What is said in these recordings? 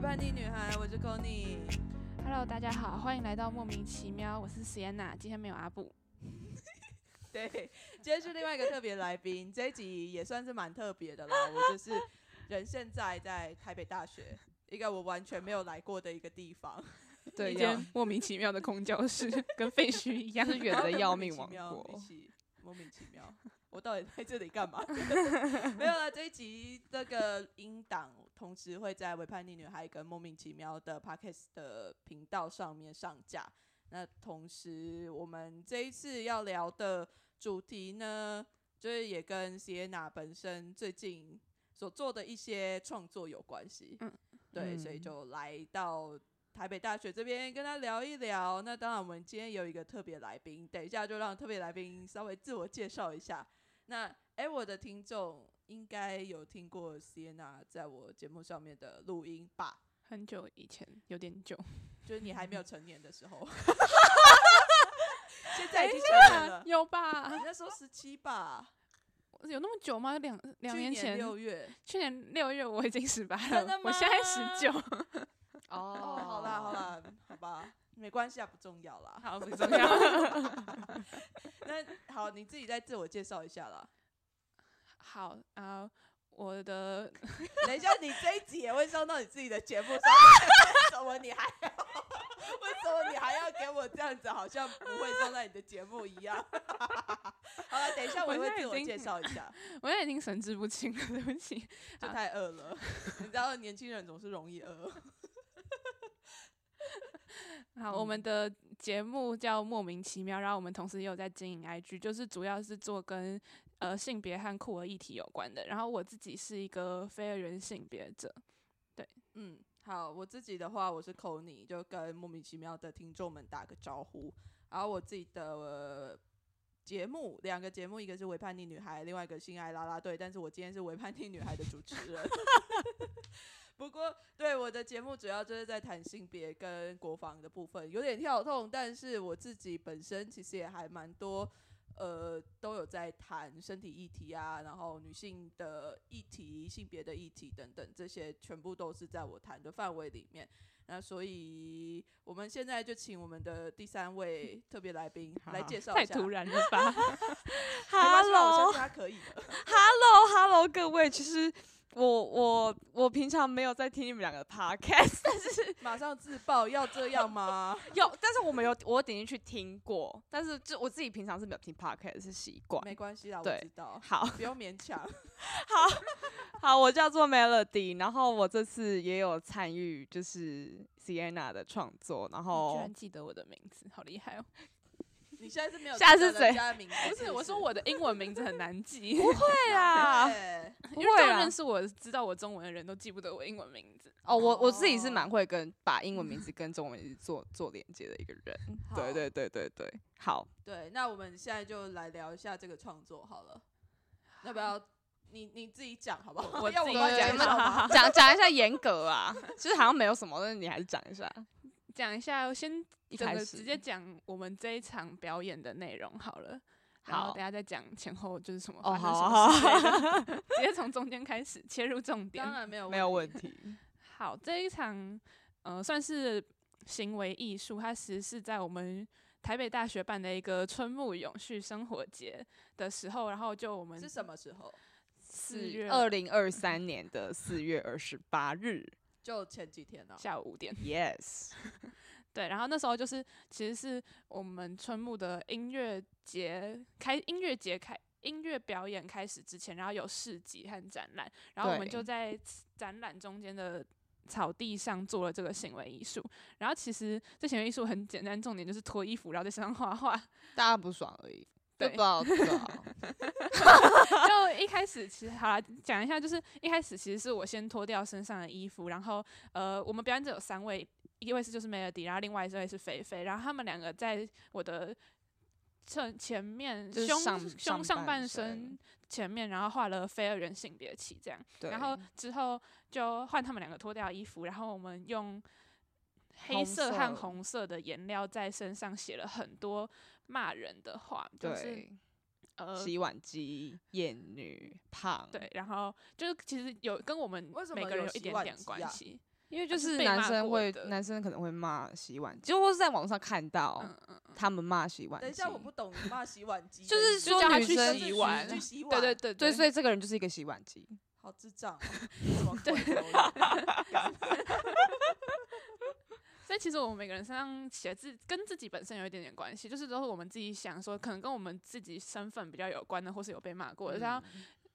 为叛逆女孩，我是 c o n y Hello，大家好，欢迎来到莫名其妙，我是 Sienna，今天没有阿布。对，今天是另外一个特别来宾，这一集也算是蛮特别的啦。我就是人现在在台北大学，一个我完全没有来过的一个地方，对，一间莫名其妙的空教室，跟废墟一样，是远的要命王国，莫名其妙。我到底 在这里干嘛？没有了，这一集这个音档同时会在《伪叛逆女孩》跟《莫名其妙的 Podcast》的频道上面上架。那同时，我们这一次要聊的主题呢，就是也跟 Sienna 本身最近所做的一些创作有关系。嗯，对，所以就来到台北大学这边跟他聊一聊。那当然，我们今天有一个特别来宾，等一下就让特别来宾稍微自我介绍一下。那哎，我的听众应该有听过 Sienna 在我节目上面的录音吧？很久以前，有点久，就是你还没有成年的时候。现在已经成年了，有吧？你那时候十七吧？有那么久吗？两两年前六月，去年六月我已经十八了，我现在十九。哦，好啦好啦，好吧。没关系啊，不重要啦。好，不重要。那好，你自己再自我介绍一下啦。好啊，我的，等一下，你这一集也会上到你自己的节目上，为什么你还要？为什么你还要给我这样子，好像不会上到你的节目一样？好了，等一下我会自我介绍一下。我现在已经神志不清了，对不起，就太饿了。你知道，年轻人总是容易饿。好，我们的节目叫莫名其妙，然后我们同时也有在经营 IG，就是主要是做跟呃性别和酷儿议题有关的。然后我自己是一个非二元性别者，对，嗯，好，我自己的话我是 c o n y 就跟莫名其妙的听众们打个招呼。然后我自己的节目两个节目，一个是伪叛逆女孩，另外一个性爱啦啦队。但是我今天是伪叛逆女孩的主持人。不过，对我的节目主要就是在谈性别跟国防的部分，有点跳痛。但是我自己本身其实也还蛮多，呃，都有在谈身体议题啊，然后女性的议题、性别的议题等等，这些全部都是在我谈的范围里面。那所以，我们现在就请我们的第三位特别来宾来介绍一下。太突然了吧？Hello，他可以的。Hello，Hello，各位，其实。我我我平常没有在听你们两个 podcast，但是马上自爆要这样吗？有，但是我没有，我点进去听过，但是就我自己平常是没有听 podcast 是习惯，没关系啦，我知道，好，不用勉强，好好，我叫做 Melody，然后我这次也有参与就是 Sienna 的创作，然后居然记得我的名字，好厉害哦。你现在是没有下次谁？不是，我说我的英文名字很难记。不会啦，因为认识我知道我中文的人都记不得我英文名字。哦，我我自己是蛮会跟把英文名 字跟中文名字做做连接的一个人。对对对对对，好。对，那我们现在就来聊一下这个创作好了。要不要你你自己讲好不好？我要我讲讲讲一下严格啊，其实好像没有什么，但是你还是讲一下。讲一下，先整个直接讲我们这一场表演的内容好了。好，等下再讲前后就是什么发生什么事，直接从中间开始切入重点。当然没有没有问题。好，这一场呃算是行为艺术，它其实是在我们台北大学办的一个春木永续生活节的时候，然后就我们是什么时候？四月二零二三年的四月二十八日。就前几天呢，下午五点。Yes，对，然后那时候就是其实是我们春木的音乐节开音乐节开音乐表演开始之前，然后有市集和展览，然后我们就在展览中间的草地上做了这个行为艺术。然后其实这行为艺术很简单，重点就是脱衣服，然后在身上画画，大家不爽而已。对，就一开始其实好了，讲一下，就是一开始其实是我先脱掉身上的衣服，然后呃，我们表演者有三位，一位是就是 Melody，然后另外一位是菲菲，然后他们两个在我的侧前面胸胸上半身前面，然后画了非二元性别旗这样，然后之后就换他们两个脱掉衣服，然后我们用。黑色和红色的颜料在身上写了很多骂人的话，就是呃，洗碗机、厌女、胖，对，然后就是其实有跟我们每个人有一点点关系。因为就是男生会，男生可能会骂洗碗机，就或是在网上看到他们骂洗碗机。等一下，我不懂你骂洗碗机 就是说女生洗碗去洗碗，对对对对，所以这个人就是一个洗碗机。好智障、哦，怎么 所以其实我们每个人身上写字跟自己本身有一点点关系，就是都是我们自己想说，可能跟我们自己身份比较有关的，或是有被骂过的。像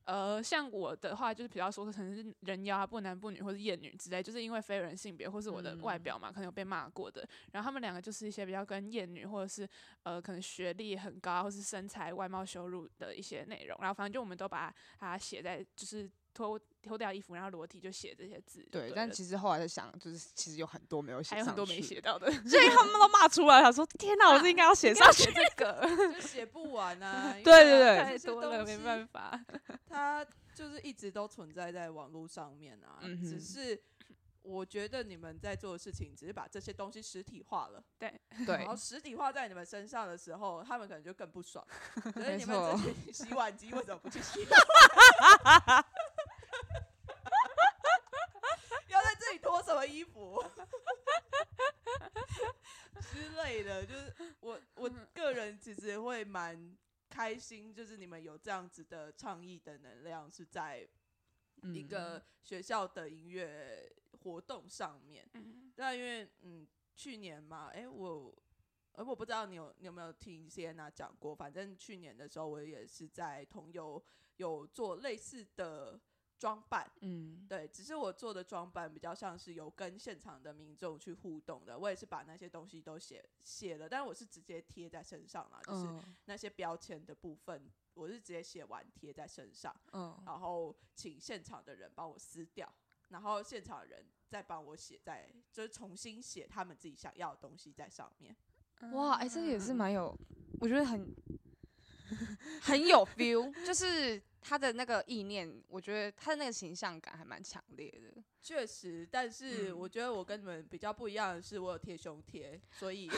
呃，像我的话，就是比较说可能是人妖啊、不男不女或是厌女之类，就是因为非人性别或是我的外表嘛，可能有被骂过的。然后他们两个就是一些比较跟厌女或者是呃可能学历很高或是身材外貌羞辱的一些内容。然后反正就我们都把它写在就是脱脱掉衣服，然后裸体就写这些字就对，了但其实后来在想，就是其实有很多没有写，还有很多没。写到的。所以他们都骂出来，想说 天哪，我是应该要写上去。这个 就写不完啊。对对对这太多了，没办法。它就是一直都存在在网络上面啊，嗯只是我觉得你们在做的事情，只是把这些东西实体化了，对然后实体化在你们身上的时候，他们可能就更不爽。所以你们错这群洗碗机为什么不去洗？要在这里脱什么衣服 之类的？就是我我个人其实会蛮开心，就是你们有这样子的倡议的能量是在一嗯个学校的音乐活动上面。嗯，对，因为嗯，去年嘛，哎、我，呃，我不知道你有你有没有听 Sienna 讲过，反正去年的时候，我也是在同游有做类似的装扮，嗯，对，只是我做的装扮比较像是有跟现场的民众去互动的，我也是把那些东西都写写了，但是我是直接贴在身上啦，就是嗯那些标签的部分，我是直接写完贴在身上。嗯然后请现场的人帮我撕掉，然后现场的人再帮我写在，就是重新写他们自己想要的东西在上面。哇，哎、这个也是蛮有，我觉得很 很有 feel，就是他的那个意念，我觉得他的那个形象感还蛮强烈的。确实，但是嗯我觉得我跟你们比较不一样的是，我有贴胸贴，所以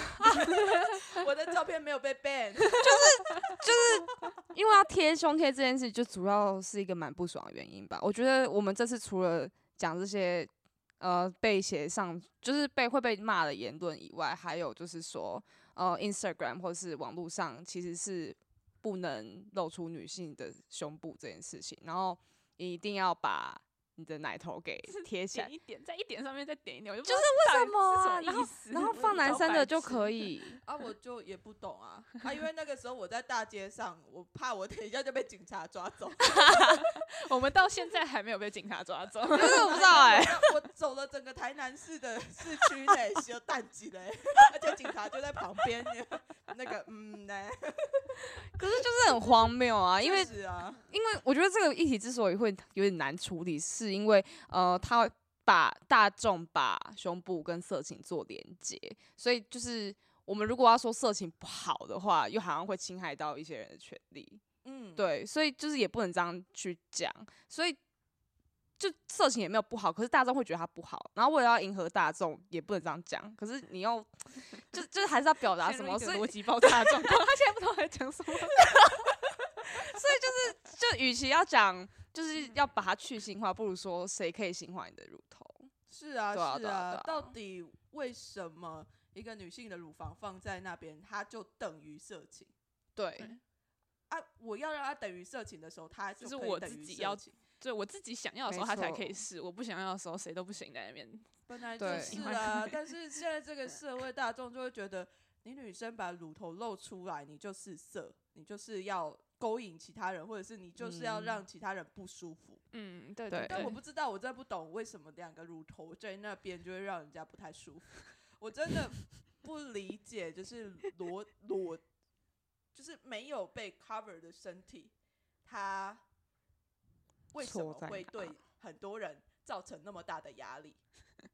我的照片没有被 ban。就是就是因为要贴胸贴这件事，就主要是一个蛮不爽的原因吧。我觉得我们这次除了讲这些呃被写上，就是被会被骂的言论以外，还有就是说呃 Instagram 或是网络上其实是不能露出女性的胸部这件事情，然后一定要把你的奶头给贴起来点。一点，在一点上面再点一点，我就就是为什么啊什么意思？然后放男生的就可以，啊，我就也不懂啊啊，因为那个时候我在大街上，我怕我等一下就被警察抓走。我们到现在还没有被警察抓走。就是我不知道哎、我走了整个台南市的市区嘞，有淡季嘞，而且警察就在旁边，那个嗯呢，可是就是很荒谬啊，因为因为我觉得这个议题之所以会有点难处理，是因为呃，他把大众把胸部跟色情做连接，所以就是我们如果要说色情不好的话，又好像会侵害到一些人的权利。嗯，对，所以就是也不能这样去讲，所以就色情也没有不好，可是大众会觉得它不好，然后为了要迎合大众，也不能这样讲，可是你又 就就是还是要表达什么，所以逻辑爆 炸的状况，他现在不知道在讲什么。所以就是就与其要讲就是要把它去性化，不如说谁可以性化你的乳头。是啊，对啊是啊对啊对啊，到底为什么一个女性的乳房放在那边，它就等于色情对，啊？我要让它等于色情的时候，它就是我可以等于自己要色情对我自己想要的时候，没他才可以错试；我不想要的时候，谁都不行在那边。本来就对是啊，但是现在这个社会大众就会觉得，你女生把乳头露出来，你就是色，你就是要勾引其他人，或者是你就是要嗯让其他人不舒服。嗯，对对但我不知道，我真的不懂为什么两个乳头在那边就会让人家不太舒服。我真的 不理解，就是裸裸，就是没有被 cover 的身体，它为什么会对 很多人造成那么大的压力？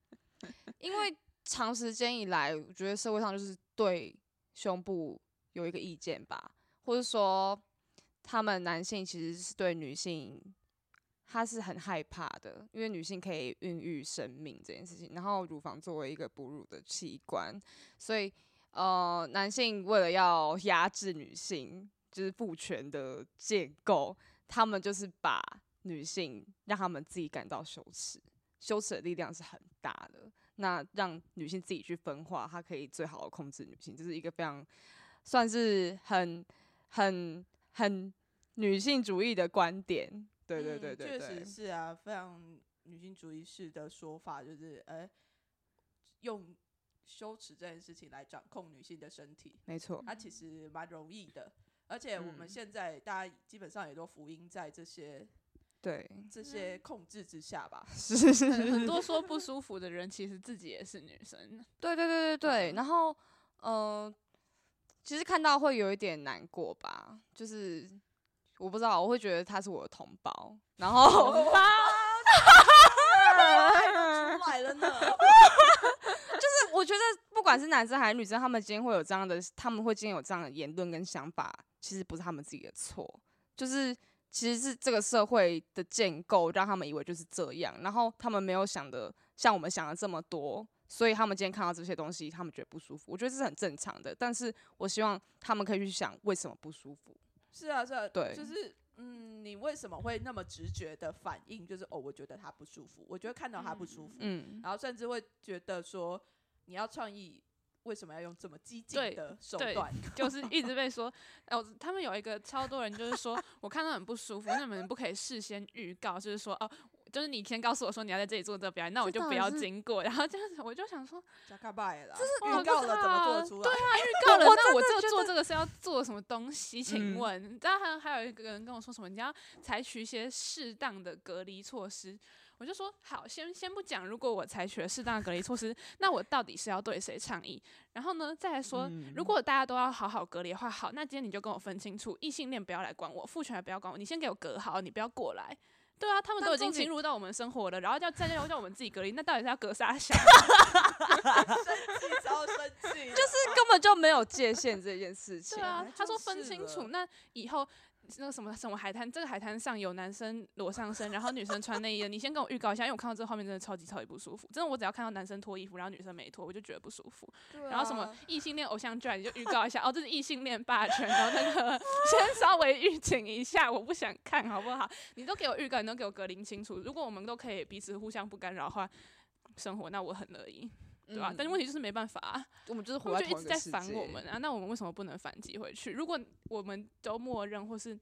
因为长时间以来，我觉得社会上就是对胸部有一个意见吧，或者说他们男性其实是对女性，他是很害怕的，因为女性可以孕育生命这件事情，然后乳房作为一个哺乳的器官，所以呃，男性为了要压制女性，就是父权的建构，他们就是把女性让他们自己感到羞耻。羞耻的力量是很大的。那让女性自己去分化，她可以最好的控制女性，这是一个非常算是很很很女性主义的观点。对对对对确对。实，是啊，非常女性主义式的说法，就是呃，用羞耻这件事情来掌控女性的身体，没错，它其实蛮容易的。而且我们嗯现在大家基本上也都福音在这些对，这些控制之下吧。是 是是。很很多说不舒服的人，其实自己也是女生。对对对对对，嗯。然后呃，其实看到会有一点难过吧，就是我不知道，我会觉得他是我的同胞，然后 出来了呢，就是我觉得不管是男生还是女生，他们今天会有这样的，他们会今天有这样的言论跟想法，其实不是他们自己的错，就是其实是这个社会的建构让他们以为就是这样，然后他们没有想的像我们想的这么多。所以他们今天看到这些东西，他们觉得不舒服，我觉得这是很正常的。但是我希望他们可以去想为什么不舒服。是啊是啊，对就是嗯，你为什么会那么直觉的反应？就是哦，我觉得他不舒服，我觉得看到他不舒服，嗯，然后甚至会觉得说，你要创意，为什么要用这么激进的手段？就是一直被说，哦，他们有一个超多人就是说我看到很不舒服，那你们不可以事先预告，就是说哦，就是你先告诉我说你要在这里做这个表演，那我就不要经过，然后这样子我就想说，加卡拜啦，哇预告了怎么做出来？对啊？预告了，那我这做这个是要做什么东西？请嗯问，你知道还还有一个人跟我说什么？你要采取一些适当的隔离措施。我就说好，先先不讲，如果我采取了适当的隔离措施，那我到底是要对谁倡议？然后呢，再来说，如果大家都要好好隔离的话，好，那今天你就跟我分清楚，异性恋不要来管我，父权也不要管我，你先给我隔好，你不要过来。对啊，他们都已经侵入到我们生活了，然后叫再叫叫我们自己隔离，那到底是要隔啥小？生气超生气，就是根本就没有界限这件事情。对啊，他说分清楚，那以后那个什么什么海滩，这个海滩上有男生裸上身，然后女生穿内衣的，你先跟我预告一下，因为我看到这个画面真的超级超级不舒服。真的，我只要看到男生脱衣服，然后女生没脱，我就觉得不舒服。然后什么异性恋偶像剧，你就预告一下，哦，这是异性恋霸权，然后那个先稍微预警一下，我不想看好不好？你都给我预告，你都给我隔离清楚。如果我们都可以彼此互相不干扰的话，生活那我很乐意，对吧、嗯但是问题就是没办法、啊。我们就是他们就一直在烦我们啊，那我们为什么不能反击回去？如果我们都默认或是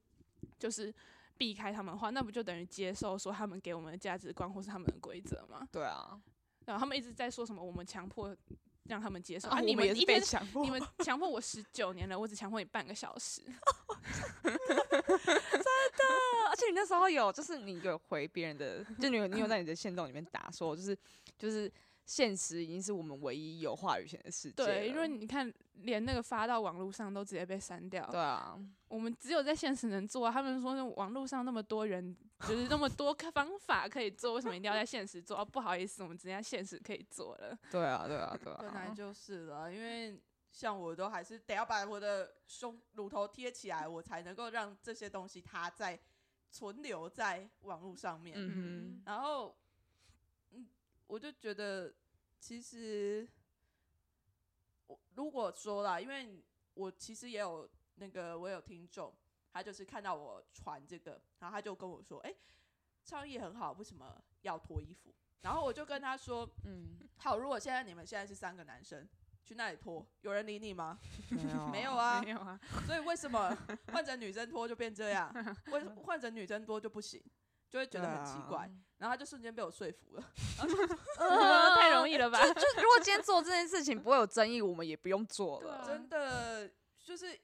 就是避开他们的话，那不就等于接受说他们给我们的价值观或是他们的规则吗？对啊，然后他们一直在说什么我们强迫让他们接受啊，你们强迫你。们强迫我十九年了，我只强迫你半个小时。真的而且你那时候有，就是你有回别人的，就你有你有在你的线动里面打说，就是就是现实已经是我们唯一有话语权的世界。对，因为你看，连那个发到网络上都直接被删掉。对啊，我们只有在现实能做啊。他们说那网络上那么多人，就是那么多 方法可以做，为什么一定要在现实做？哦，不好意思，我们直接在现实可以做了。对啊，对啊，对啊。本来就是了，因为像我都还是得要把我的胸乳头贴起来，我才能够让这些东西它在存留在网络上面。嗯然后，嗯，我就觉得其实我如果说啦，因为我其实也有那个我有听众，他就是看到我传这个，然后他就跟我说：“哎、创意很好，为什么要脱衣服？”然后我就跟他说嗯，：“好，如果现在你们现在是三个男生去那里脱，有人理你吗？没有 没有啊没。有啊，所以为什么换成女生脱就变这样？为 换成女生脱就不行？就会觉得很奇怪。然后他就瞬间被我说服了。呃太容易了吧？就如果今天做这件事情不会有争议，我们也不用做了。啊真的就是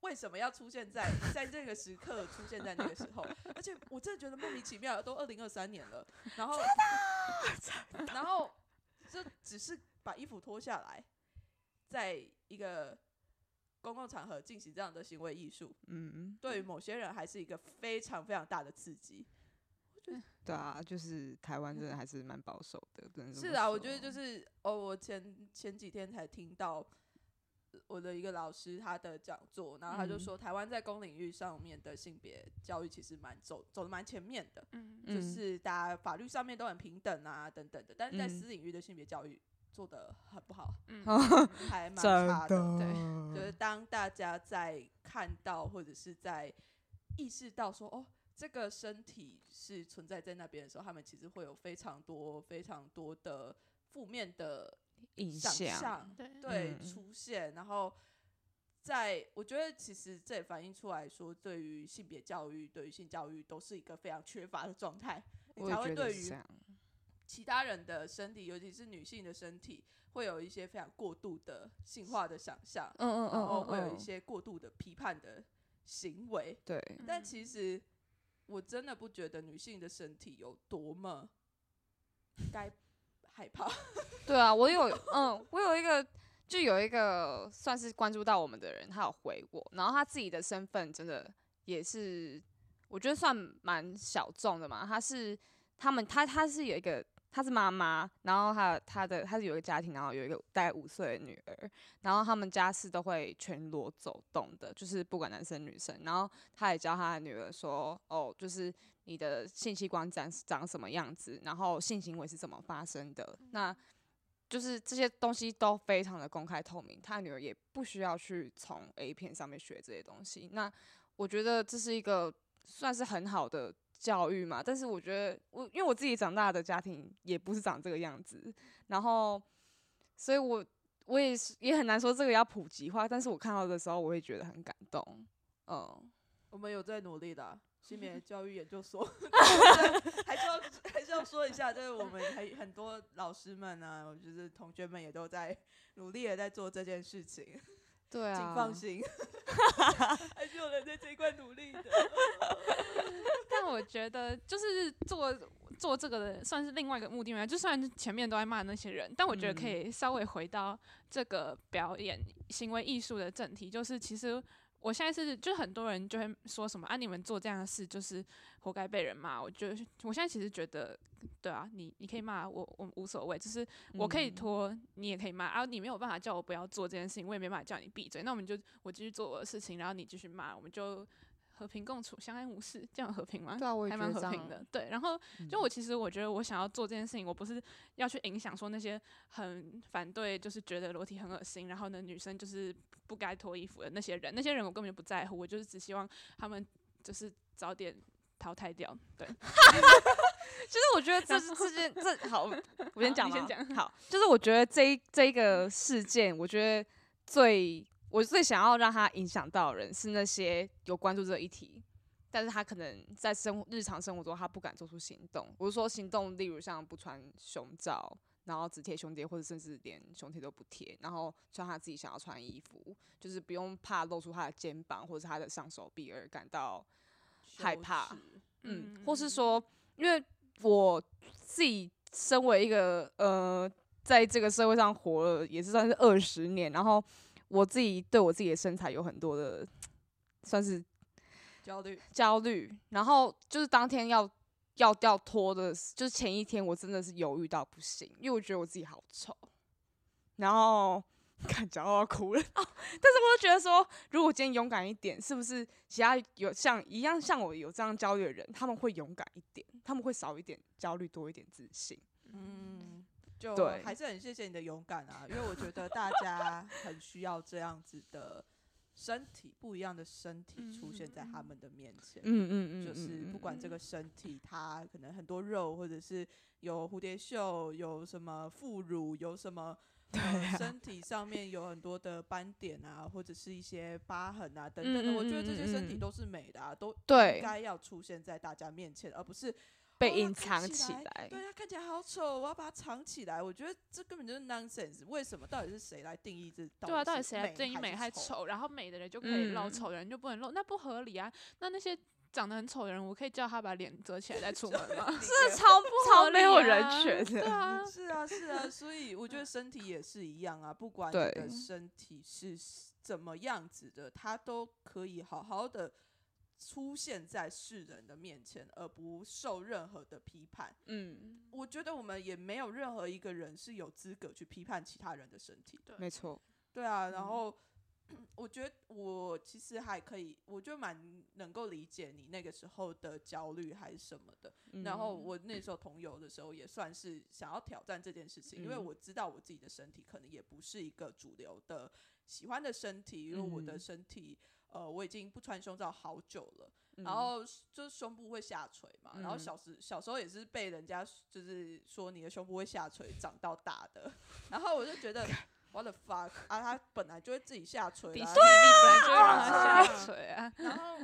为什么要出现在在这个时刻出现在那个时候？而且我真的觉得莫名其妙，都二零二三年了，然后然后就只是把衣服脱下来，在一个公共场合进行这样的行为艺术，嗯，对于某些人还是一个非常非常大的刺激。对啊，就是台湾真的还是蛮保守的，真的是啊，我觉得就是哦，我前前几天才听到我的一个老师他的讲座，然后他就嗯。说，台湾在公领域上面的性别教育其实蛮走走的蛮前面的，嗯，就嗯是大家法律上面都很平等啊，等等的，但是在嗯。私领域的性别教育做的很不好，嗯。还蛮真差的。对。就是当大家在看到或者是在意识到说，哦，这个身体是存在在那边的时候，他们其实会有非常多非常多的负面的影想响，象，对对。嗯。出现，然后在我觉得其实这也反映出来说，对于性别教育、对于性教育都是一个非常缺乏的状态，你才会对于。其他人的身体，尤其是女性的身体，会有一些非常过度的性化的想象，嗯嗯然后嗯会有一嗯，些过度的批判的行为。对，但其实我真的不觉得女性的身体有多么该害怕。对啊，我有，嗯，我有一个，就有一个算是关注到我们的人，他有回我，然后他自己的身份真的也是，我觉得算蛮小众的嘛。他是他们，他他是有一个，他是妈妈，然后他他的她是有一个家庭，然后有一个大概五岁的女儿，然后他们家是都会全裸走动的，就是不管男生女生。然后她也教她的女儿说，哦，就是你的性器官长长什么样子，然后性行为是怎么发生的，那。就是这些东西都非常的公开透明，他女儿也不需要去从 A 片上面学这些东西。那我觉得这是一个算是很好的教育嘛，但是我觉得我因为我自己长大的家庭也不是长这个样子，然后所以我我也是也很难说这个要普及化，但是我看到的时候我会觉得很感动，嗯，我们有在努力的啊、性别教育研究所，还是要还是要说一下，就是我们还很多老师们呢、就是同学们也都在努力的在做这件事情，对啊，请放心，还是有人在这一块努力的。但我觉得就是做做这个的，算是另外一个目的嘛。就算前面都在骂那些人，但我觉得可以稍微回到这个表演行为艺术的正题，就是其实我现在是，就很多人就会说什么啊，你们做这样的事就是活该被人骂。我就我现在其实觉得，对啊，你你可以骂我，我无所谓，就是我可以嗯拖，你也可以骂啊，你没有办法叫我不要做这件事情，我也没办法叫你闭嘴。那我们就我继续做我的事情，然后你继续骂，我们就和平共处，相安无事，这样和平吗？对啊，我也还蛮和平的，对。然后就我其实我觉得我想要做这件事情，我不是要去影响说那些很反对，就是觉得裸体很恶心，然后呢女生就是不该脱衣服的那些人，那些人我根本就不在乎，我就是只希望他们就是早点淘汰掉，对。其 实 我觉得这是这件这好，我先讲先讲好，就是我觉得这一这一个事件，我觉得最我最想要让他影响到的人是那些有关注这个议题，但是他可能在生活日常生活中他不敢做出行动。我是说行动，例如像不穿胸罩，然后只贴胸贴，或者甚至连胸贴都不贴，然后穿他自己想要穿衣服，就是不用怕露出他的肩膀或者是他的上手臂而感到害怕嗯，或是说，因为我自己身为一个呃，在这个社会上活了也是算是二十年，然后我自己对我自己的身材有很多的算是焦虑，焦虑，然后就是当天要要要脱的，就是前一天我真的是犹豫到不行，因为我觉得我自己好丑，然后 看讲到要哭了哦，但是我就觉得说，如果今天勇敢一点，是不是其他有像一样像我有这样焦虑的人，他们会勇敢一点，他们会少一点焦虑，多一点自信。嗯，就还是很谢谢你的勇敢啊，因为我觉得大家 很需要这样子的身体，不一样的身体出现在他们的面前。嗯嗯嗯，就是不管这个个身体，它可能很多肉，或者是有蝴蝶袖，有什么副乳，有什么。身体上面有很多的斑点啊，或者是一些疤痕啊等等的，我觉得这些身体都是美的啊，都对应该要出现在大家面前，而不是被哦隐藏起起来。对，它看起来好丑，我要把它藏起来。我觉得这根本就是 nonsense。为什么？到底是谁来定义这？对啊，到底是谁来定义美还丑？然后美的人就可以露，嗯丑的人就不能露，那不合理啊！那那些长得很丑的人，我可以叫他把脸遮起来再出门吗？这超不超没有人权的。对啊，是啊，是啊，所以我觉得身体也是一样啊，不管你的身体是怎么样子的，它都可以好好的出现在世人的面前，而不受任何的批判。嗯，我觉得我们也没有任何一个人是有资格去批判其他人的身体的。没错。对啊，嗯然后 我觉得我其实还可以，我就蛮能够理解你那个时候的焦虑还是什么的。然后嗯我那时候同游的时候，也算是想要挑战这件事情，因为嗯我知道我自己的身体可能也不是一个主流的喜欢的身体，因为我的嗯身体，呃，我已经不穿胸罩好久了。嗯然后就是胸部会下垂嘛，然后嗯小时小时候也是被人家就是说你的胸部会下垂长到大的，然后我就觉得 what the fuck 啊，它本来就会自己下垂啦迪士尼力本来就会让它下垂啊。然后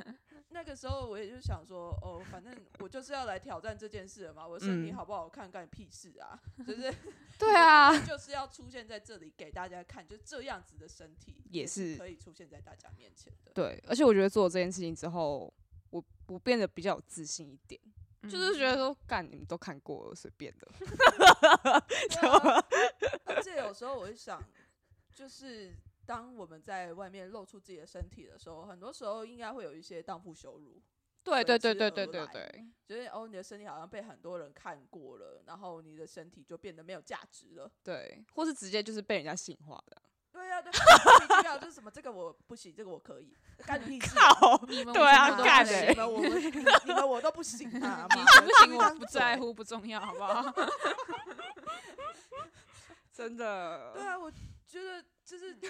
那个时候我也就想说，哦，反正我就是要来挑战这件事了嘛，我身体嗯。好不好看干你屁事啊，就是 对啊，就是要出现在这里给大家看，就这样子的身体也是。可以出现在大家面前的。对，而且我觉得做了这件事情之后，我我变得比较有自信一点，就是觉得说，干你们都看过了，随便的。而且有时候我会想，就是当我们在外面露出自己的身体的时候，很多时候应该会有一些荡妇羞辱，对对对对对对对，就是哦，你的身体好像被很多人看过了，然后你的身体就变得没有价值了。对，或是直接就是被人家性化的。对呀、对，莫名其妙就是什么这个我不行，这个我可以，干你屁事啊！靠，你们对啊干欸不行你们我 你们我都不行啊！你行不行我不在乎，不重要，好不好？真的。对啊，我觉得就是这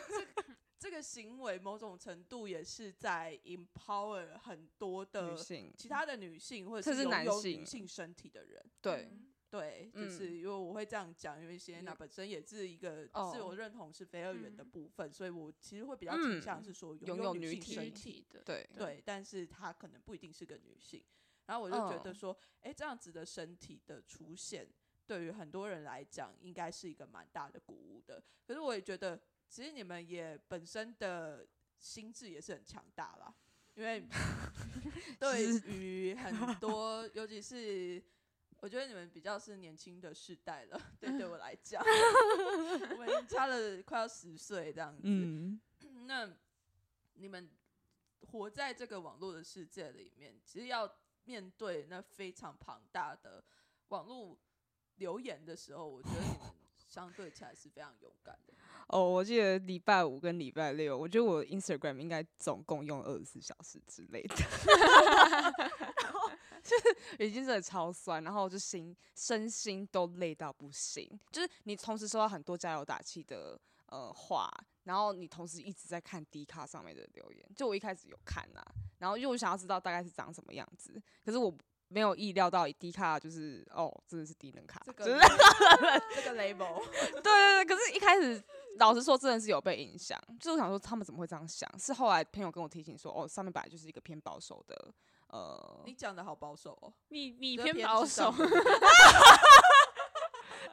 这个行为某种程度也是在 empower 很多的女性，其他的女性或者是是拥有男性女性身体的人。对，对，就是嗯因为我会这样讲，因为谢娜嗯本身也是一个哦自我认同是非二元的嗯部分，所以我其实会比较倾向嗯是说拥有女有女体性身体。体的，对，对，但是她可能不一定是个女性。然后我就觉得嗯说，哎、这样子的身体的出现，对于很多人来讲，应该是一个蛮大的鼓舞的。可是我也觉得，其实你们也本身的心智也是很强大啦，因为对于很多，尤其是我觉得你们比较是年轻的世代了，对，对我来讲，我们已经差了快要十岁这样子。嗯，那你们活在这个网络的世界里面，其实要面对那非常庞大的网络留言的时候，我觉得你们相对起来是非常勇敢的。哦，我记得礼拜五跟礼拜六，我觉得我 Instagram 应该总共用二十四小时之类的，然后就是已经真的超酸，然后就心身心都累到不行，就是你同时收到很多加油打气的呃话，然后你同时一直在看 D 卡上面的留言，就我一开始有看呐、然后因为我想要知道大概是长什么样子，可是我没有意料到低卡就是哦，真的是低能卡，这就是个这个 label，对对对，可是一开始老实说，真的是有被影响。就是我想说，他们怎么会这样想？是后来朋友跟我提醒说，哦，上面本来就是一个偏保守的，呃，你讲的好保守哦，你你偏保守。对对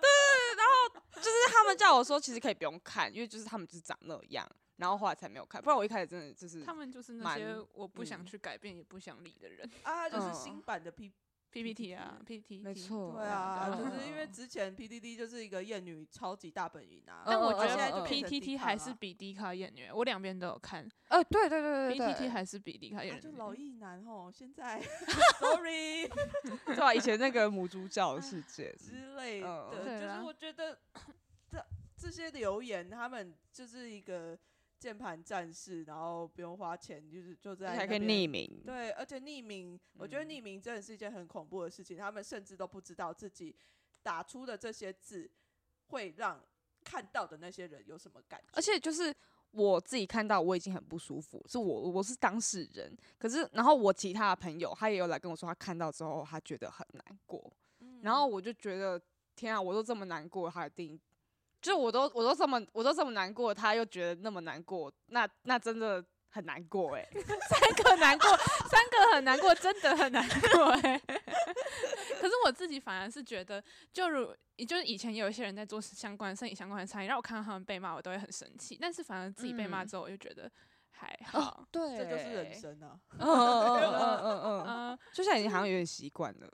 对，然后，就是他们叫我说，其实可以不用看，因为就是他们就是长那样。然后后来才没有看，不然我一开始真的就是他们就是那些我不想嗯去改变也不想理的人。啊，就是嗯新版的 P。PPT 啊，PPT，没错对啊，嗯就是因为之前 PDD 就是一个艳女超级大本营啊，但我觉得现在就变成 PTT 还是比 D 卡艳女，我两边都有看呃，对对对对对，PTT 还是比 D 卡啊艳女。就老艺男吼，现在 sorry 对吧？以前那个母猪教的世界，之类的，嗯就是我觉得 这这些留言，他们就是一个键盘战士，然后不用花钱，就是就在还可以匿名，对，而且匿名，我觉得嗯匿名真的是一件很恐怖的事情。他们甚至都不知道自己打出的这些字会让看到的那些人有什么感觉。而且就是我自己看到我已经很不舒服，是我我是当事人，可是然后我其他的朋友他也有来跟我说，他看到之后他觉得很难过，然后嗯我就觉得天啊，我都这么难过，他一定。就我都我都这么我都这么难过，他又觉得那么难过，那那真的很难过哎、三个难过，三个很难过，真的很难过哎、可是我自己反而是觉得，就如就是以前有一些人在做相关生意相关的产业，让我看到他们被骂，我都会很生气。但是反而自己被骂嗯之后，我就觉得还好。对这就是人。生啊。嗯嗯嗯嗯嗯嗯，嗯，就像已经好像有点习惯了。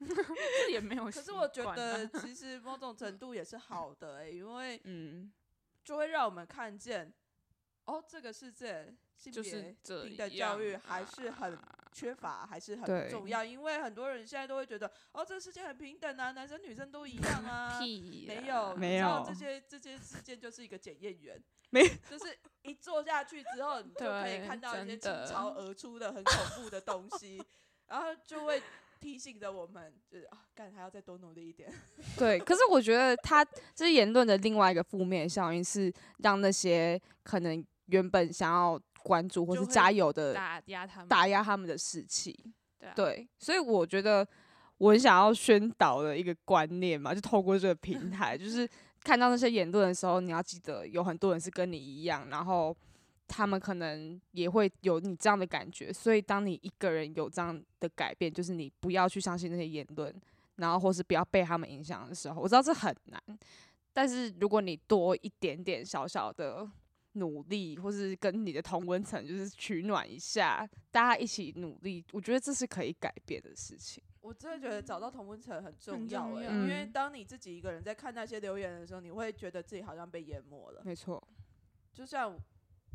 这也没有。可是我觉得，其实某种程度也是好的、欸，因为嗯，就会让我们看见，哦，这个世界性就别是这平等样教育还是很啊缺乏，还是很重要。因为很多人现在都会觉得，哦，这个世界很平等啊，男生女生都一样啊。屁啦没有，没有这些这些事件就是一个检验员，没就是一坐下去之后，你就可以看到一些倾真的巢而出的很恐怖的东西，然后就会提醒着我们，就是啊，干还要再多努力一点。对，可是我觉得他这言论的另外一个负面效应是让那些可能原本想要关注或就是加油的打压他们，打压他们的士气。对啊，对，所以我觉得我很想要宣导的一个观念嘛，就透过这个平台，就是 看到那些言论的时候，你要记得有很多人是跟你一样，然后他们可能也会有你这样的感觉，所以当你一个人有这样的改变，就是你不要去相信那些言论，然后或是不要被他们影响的时候，我知道这很难，但是如果你多一点点小小的。努力，或是跟你的同温层就是取暖一下，大家一起努力，我觉得这是可以改变的事情。我真的觉得找到同温层很重要哎、重要因为嗯当你自己一个人在看那些留言的时候，你会觉得自己好像被淹没了。没错，就像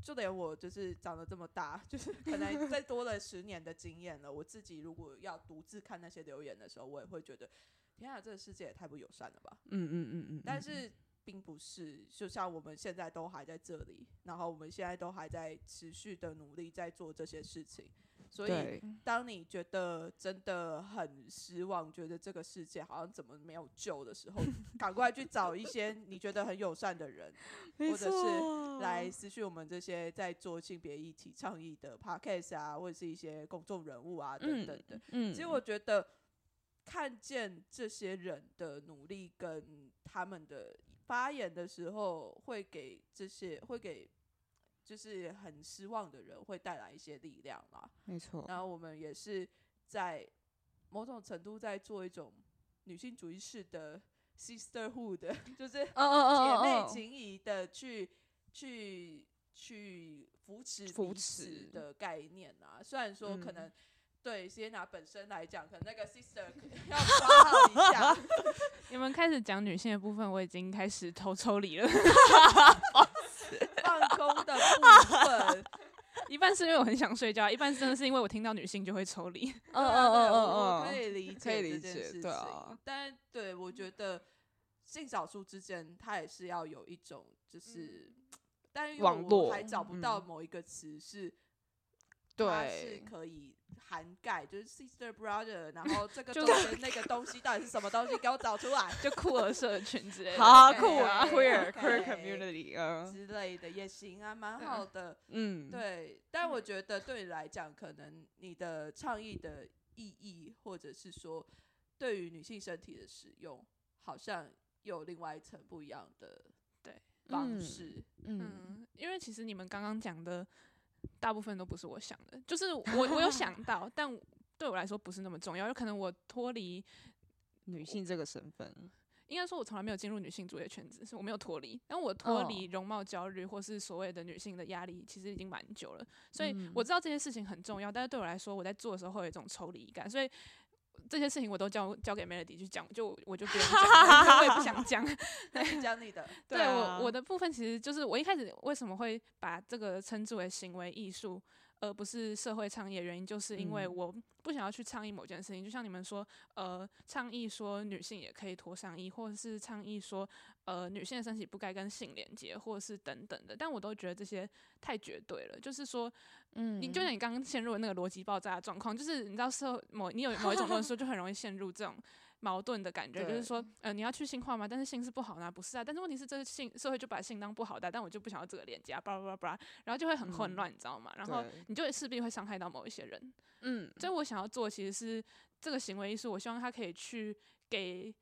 就连我就是长得这么大，就是可能再多了十年的经验了，我自己如果要独自看那些留言的时候，我也会觉得，天啊，这个世界也太不友善了吧。嗯嗯嗯嗯，嗯但是并不是，就像我们现在都还在这里，然后我们现在都还在持续的努力在做这些事情，所以，当你觉得真的很失望，觉得这个世界好像怎么没有救的时候，赶快去找一些你觉得很友善的人，或者是来私讯我们这些在做性别议题倡议的 podcast 啊，或者是一些公众人物啊等等的。嗯，其实我觉得看见这些人的努力跟他们的发言的时候，会给这些会给就是很失望的人会带来一些力量啦。没错，然后我们也是在某种程度在做一种女性主义式的 sisterhood，就是姐妹嗯情谊的去去去扶持扶持的概念啊。虽然说可嗯能对 Sienna 本身来讲，可能那个 sister 可 能要挂号一下，你们开始讲女性的部分，我已经开始偷抽离了。放空的部分。一半是因为我很想睡觉，一半真的是因为我听到女性就会抽离。嗯嗯嗯 嗯嗯可以理解可以理解这件事情，对啊但对我觉得性少数之间，它也是要有一种就是，但网络还找不到嗯某一个词是。它是，可以涵盖，就是 sister brother，然后这个就中间那个东西到底是什么东西，给我找出来就酷儿社群之类的。好酷啊，queer queer community，啊之类的也行啊，蛮好的。嗯，对，但我觉得对你来讲，可能你的倡议的意义，或者是说对于女性身体的使用，好像有另外一层不一样的对方嗯式。嗯嗯，因为其实你们刚刚讲的大部分都不是我想的，就是我我有想 到，但对我来说不是那么重要，有可能我脱离，女性这个身份，应该说我从来没有进入女性主义的圈子，是我没有脱离，但我脱哦离容貌焦虑或是所谓的女性的压力，其实已经蛮久了，所以嗯。我知道这件事情很重要，但是对我来说，我在做的时候会有一种抽离感，所以。这些事情我都交交给 Melody 去讲，就我就不用讲我也不想讲。讲你的，对啊我我的部分其实就是我一开始为什么会把这个称之为行为艺术，而不是社会倡议的原因，就是因为嗯我不想要去倡议某件事情，就像你们说，呃，倡议说女性也可以脱上衣，或者是倡议说，呃，女性的身体不该跟性连接，或者是等等的，但我都觉得这些太绝对了，就是说，嗯你就像你刚刚陷入的那个逻辑爆炸的状况，就是你知道社会某你有某一种论述，就很容易陷入这种矛盾的感觉，就是说，呃，你要去性化吗？但是性是不好的、啊，不是啊？但是问题是，这个性社会就把性当不好的啊、但我就不想要这个连接啊，巴拉巴拉巴拉，然后就会很混嗯乱，你知道吗？然后你就会势必会伤害到某一些人。嗯所以我想要做，其实是这个行为艺术，我希望它可以去给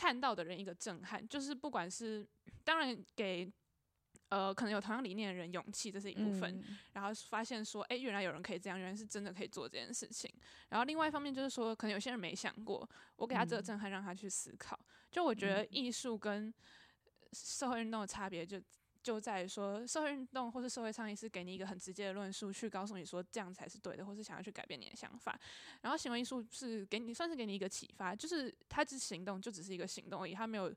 看到的人一个震撼，就是不管是当然给。呃，可能有同样理念的人勇气，这是一部分。嗯然后发现说，哎、原来有人可以这样，原来是真的可以做这件事情。然后另外一方面就是说，可能有些人没想过，我给他这个嗯震撼，让他去思考。就我觉得艺术跟社会运动的差别就。就在于说，社会运动或是社会倡议是给你一个很直接的论述，去告诉你说这样才是对的，或是想要去改变你的想法。然后行为艺术是给你算是给你一个启发，就是它只行动就只是一个行动而已，它没有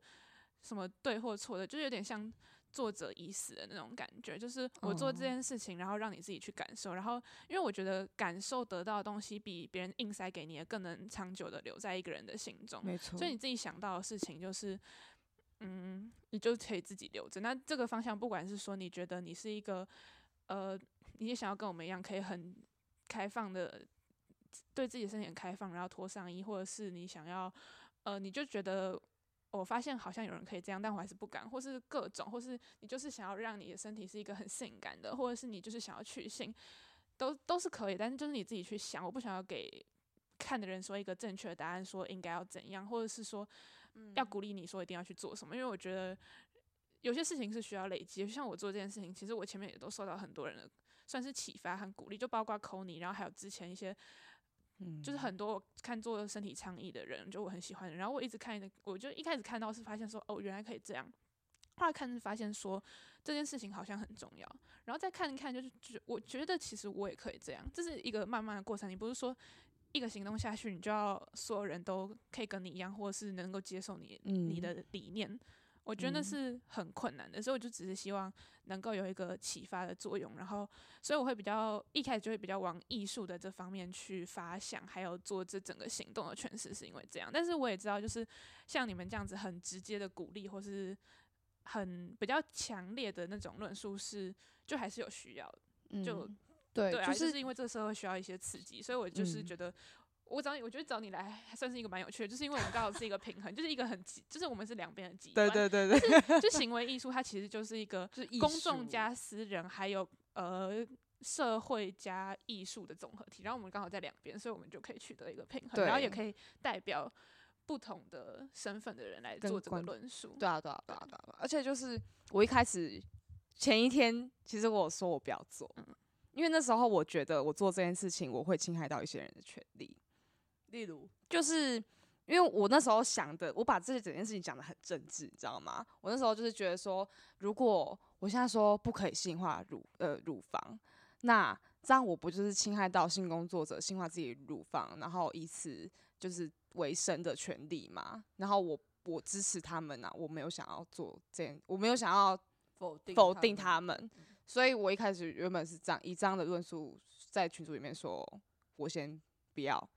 什么对或错的，就是有点像作者已死的那种感觉，就是我做这哦件事情，然后让你自己去感受，然后因为我觉得感受得到的东西比别人硬塞给你的更能长久的留在一个人的心中，没错，所以你自己想到的事情就是。嗯，你就可以自己留着。那这个方向，不管是说你觉得你是一个，呃，你也想要跟我们一样，可以很开放的对自己的身体很开放，然后脱上衣，或者是你想要，呃，你就觉得我发现好像有人可以这样，但我还是不敢，或是各种，或是你就是想要让你的身体是一个很性感的，或者是你就是想要去性，都都是可以，但是就是你自己去想，我不想要给看的人说一个正确的答案，说应该要怎样，或者是说。要鼓励你说一定要去做什么，因为我觉得有些事情是需要累积。就像我做这件事情，其实我前面也都受到很多人的算是启发和鼓励，就包括 c o n y 然后还有之前一些，嗯就是很多看做身体倡议的人，就我很喜欢的。然后我一直看，我就一开始看到是发现说，哦，原来可以这样。后来看是发现说这件事情好像很重要，然后再看一看，就是觉我觉得其实我也可以这样。这是一个慢慢的过程，你不是说。一个行动下去，你就要所有人都可以跟你一样，或者是能够接受你你的理念。我觉得那是很困难的，所以我就只是希望能够有一个启发的作用。然后，所以我会比较一开始就会比较往艺术的这方面去发想，还有做这整个行动的诠释，是因为这样。但是我也知道，就是像你们这样子很直接的鼓励，或是很比较强烈的那种论述，是就还是有需要的。就对，就是因为这个社会需要一些刺激，所以我就是觉得，我找你，我觉得找你来还算是一个蛮有趣的，就是因为我们刚好是一个平衡，就是一个很极，就是我们是两边的极端。对对对对。就行 为艺术，它其实就是一个公众加私人，还有呃社会加艺术的综合体。然后我们刚好在两边，所以我们就可以取得一个平衡，然后也可以代表不同的身份的人来做这个论述。对啊对啊对啊对啊！而且就是我一开始前一天，其实我说我不要做。因为那时候我觉得我做这件事情，我会侵害到一些人的权利。例如，就是因为我那时候想的，我把这整件事情讲的很政治，你知道吗？我那时候就是觉得说，如果我现在说不可以性化乳呃乳房，那这样我不就是侵害到性工作者性化自己乳房，然后以此就是为生的权利吗？然后我我支持他们啊，我没有想要做这样，我没有想要否定否定他们。所以我一开始原本是这样以这样的论述在群组里面说，我先不要，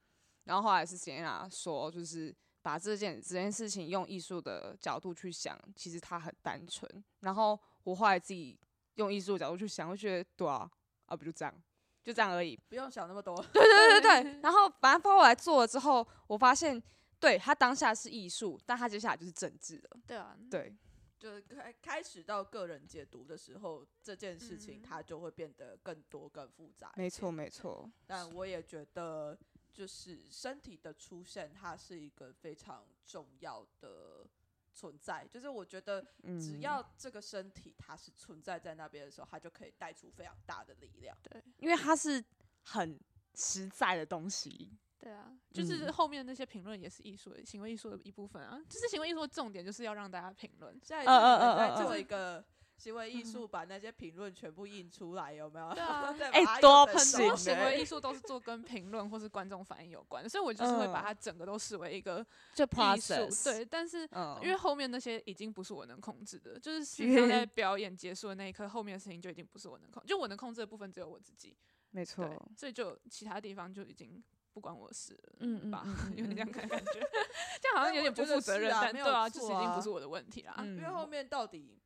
然后后来是贤雅说，就是把这件这件事情用艺术的角度去想，其实它很单纯。然后我后来自己用艺术的角度去想，我觉得对啊，啊不就这样，就这样而已，不用想那么多。对对对对。然后反正包过来做了之后，我发现，对他当下是艺术，但他接下来就是政治了。对啊，对。就是开开始到个人解读的时候，这件事情它就会变得更多、更复杂。没错，没错。但我也觉得，就是身体的出现，它是一个非常重要的存在。就是我觉得，只要这个身体它是存在在那边的时候，它就可以带出非常大的力量。对，因为它是很实在的东西。对啊，就是后面那些评论也是艺术的行为艺术的一部分啊。就是行为艺术的重点就是要让大家评论。现在在做一个行为艺术，把那些评论全部印出来，有没有？对啊，哎，多很多行为艺术都是做跟评论或是观众反应有关，所以我就是会把它整个都视为一个 艺术。对，但是因为后面那些已经不是我能控制的，就是 在表演结束的那一刻，后面的事情就已经不是我能控，就我能控制的部分只有我自己。没错，所以就其他地方就已经。不关我事，嗯吧，有点这样感感觉，这样好像有点不负责任，但对啊，就是已经不是我的问题啦。因为后面到底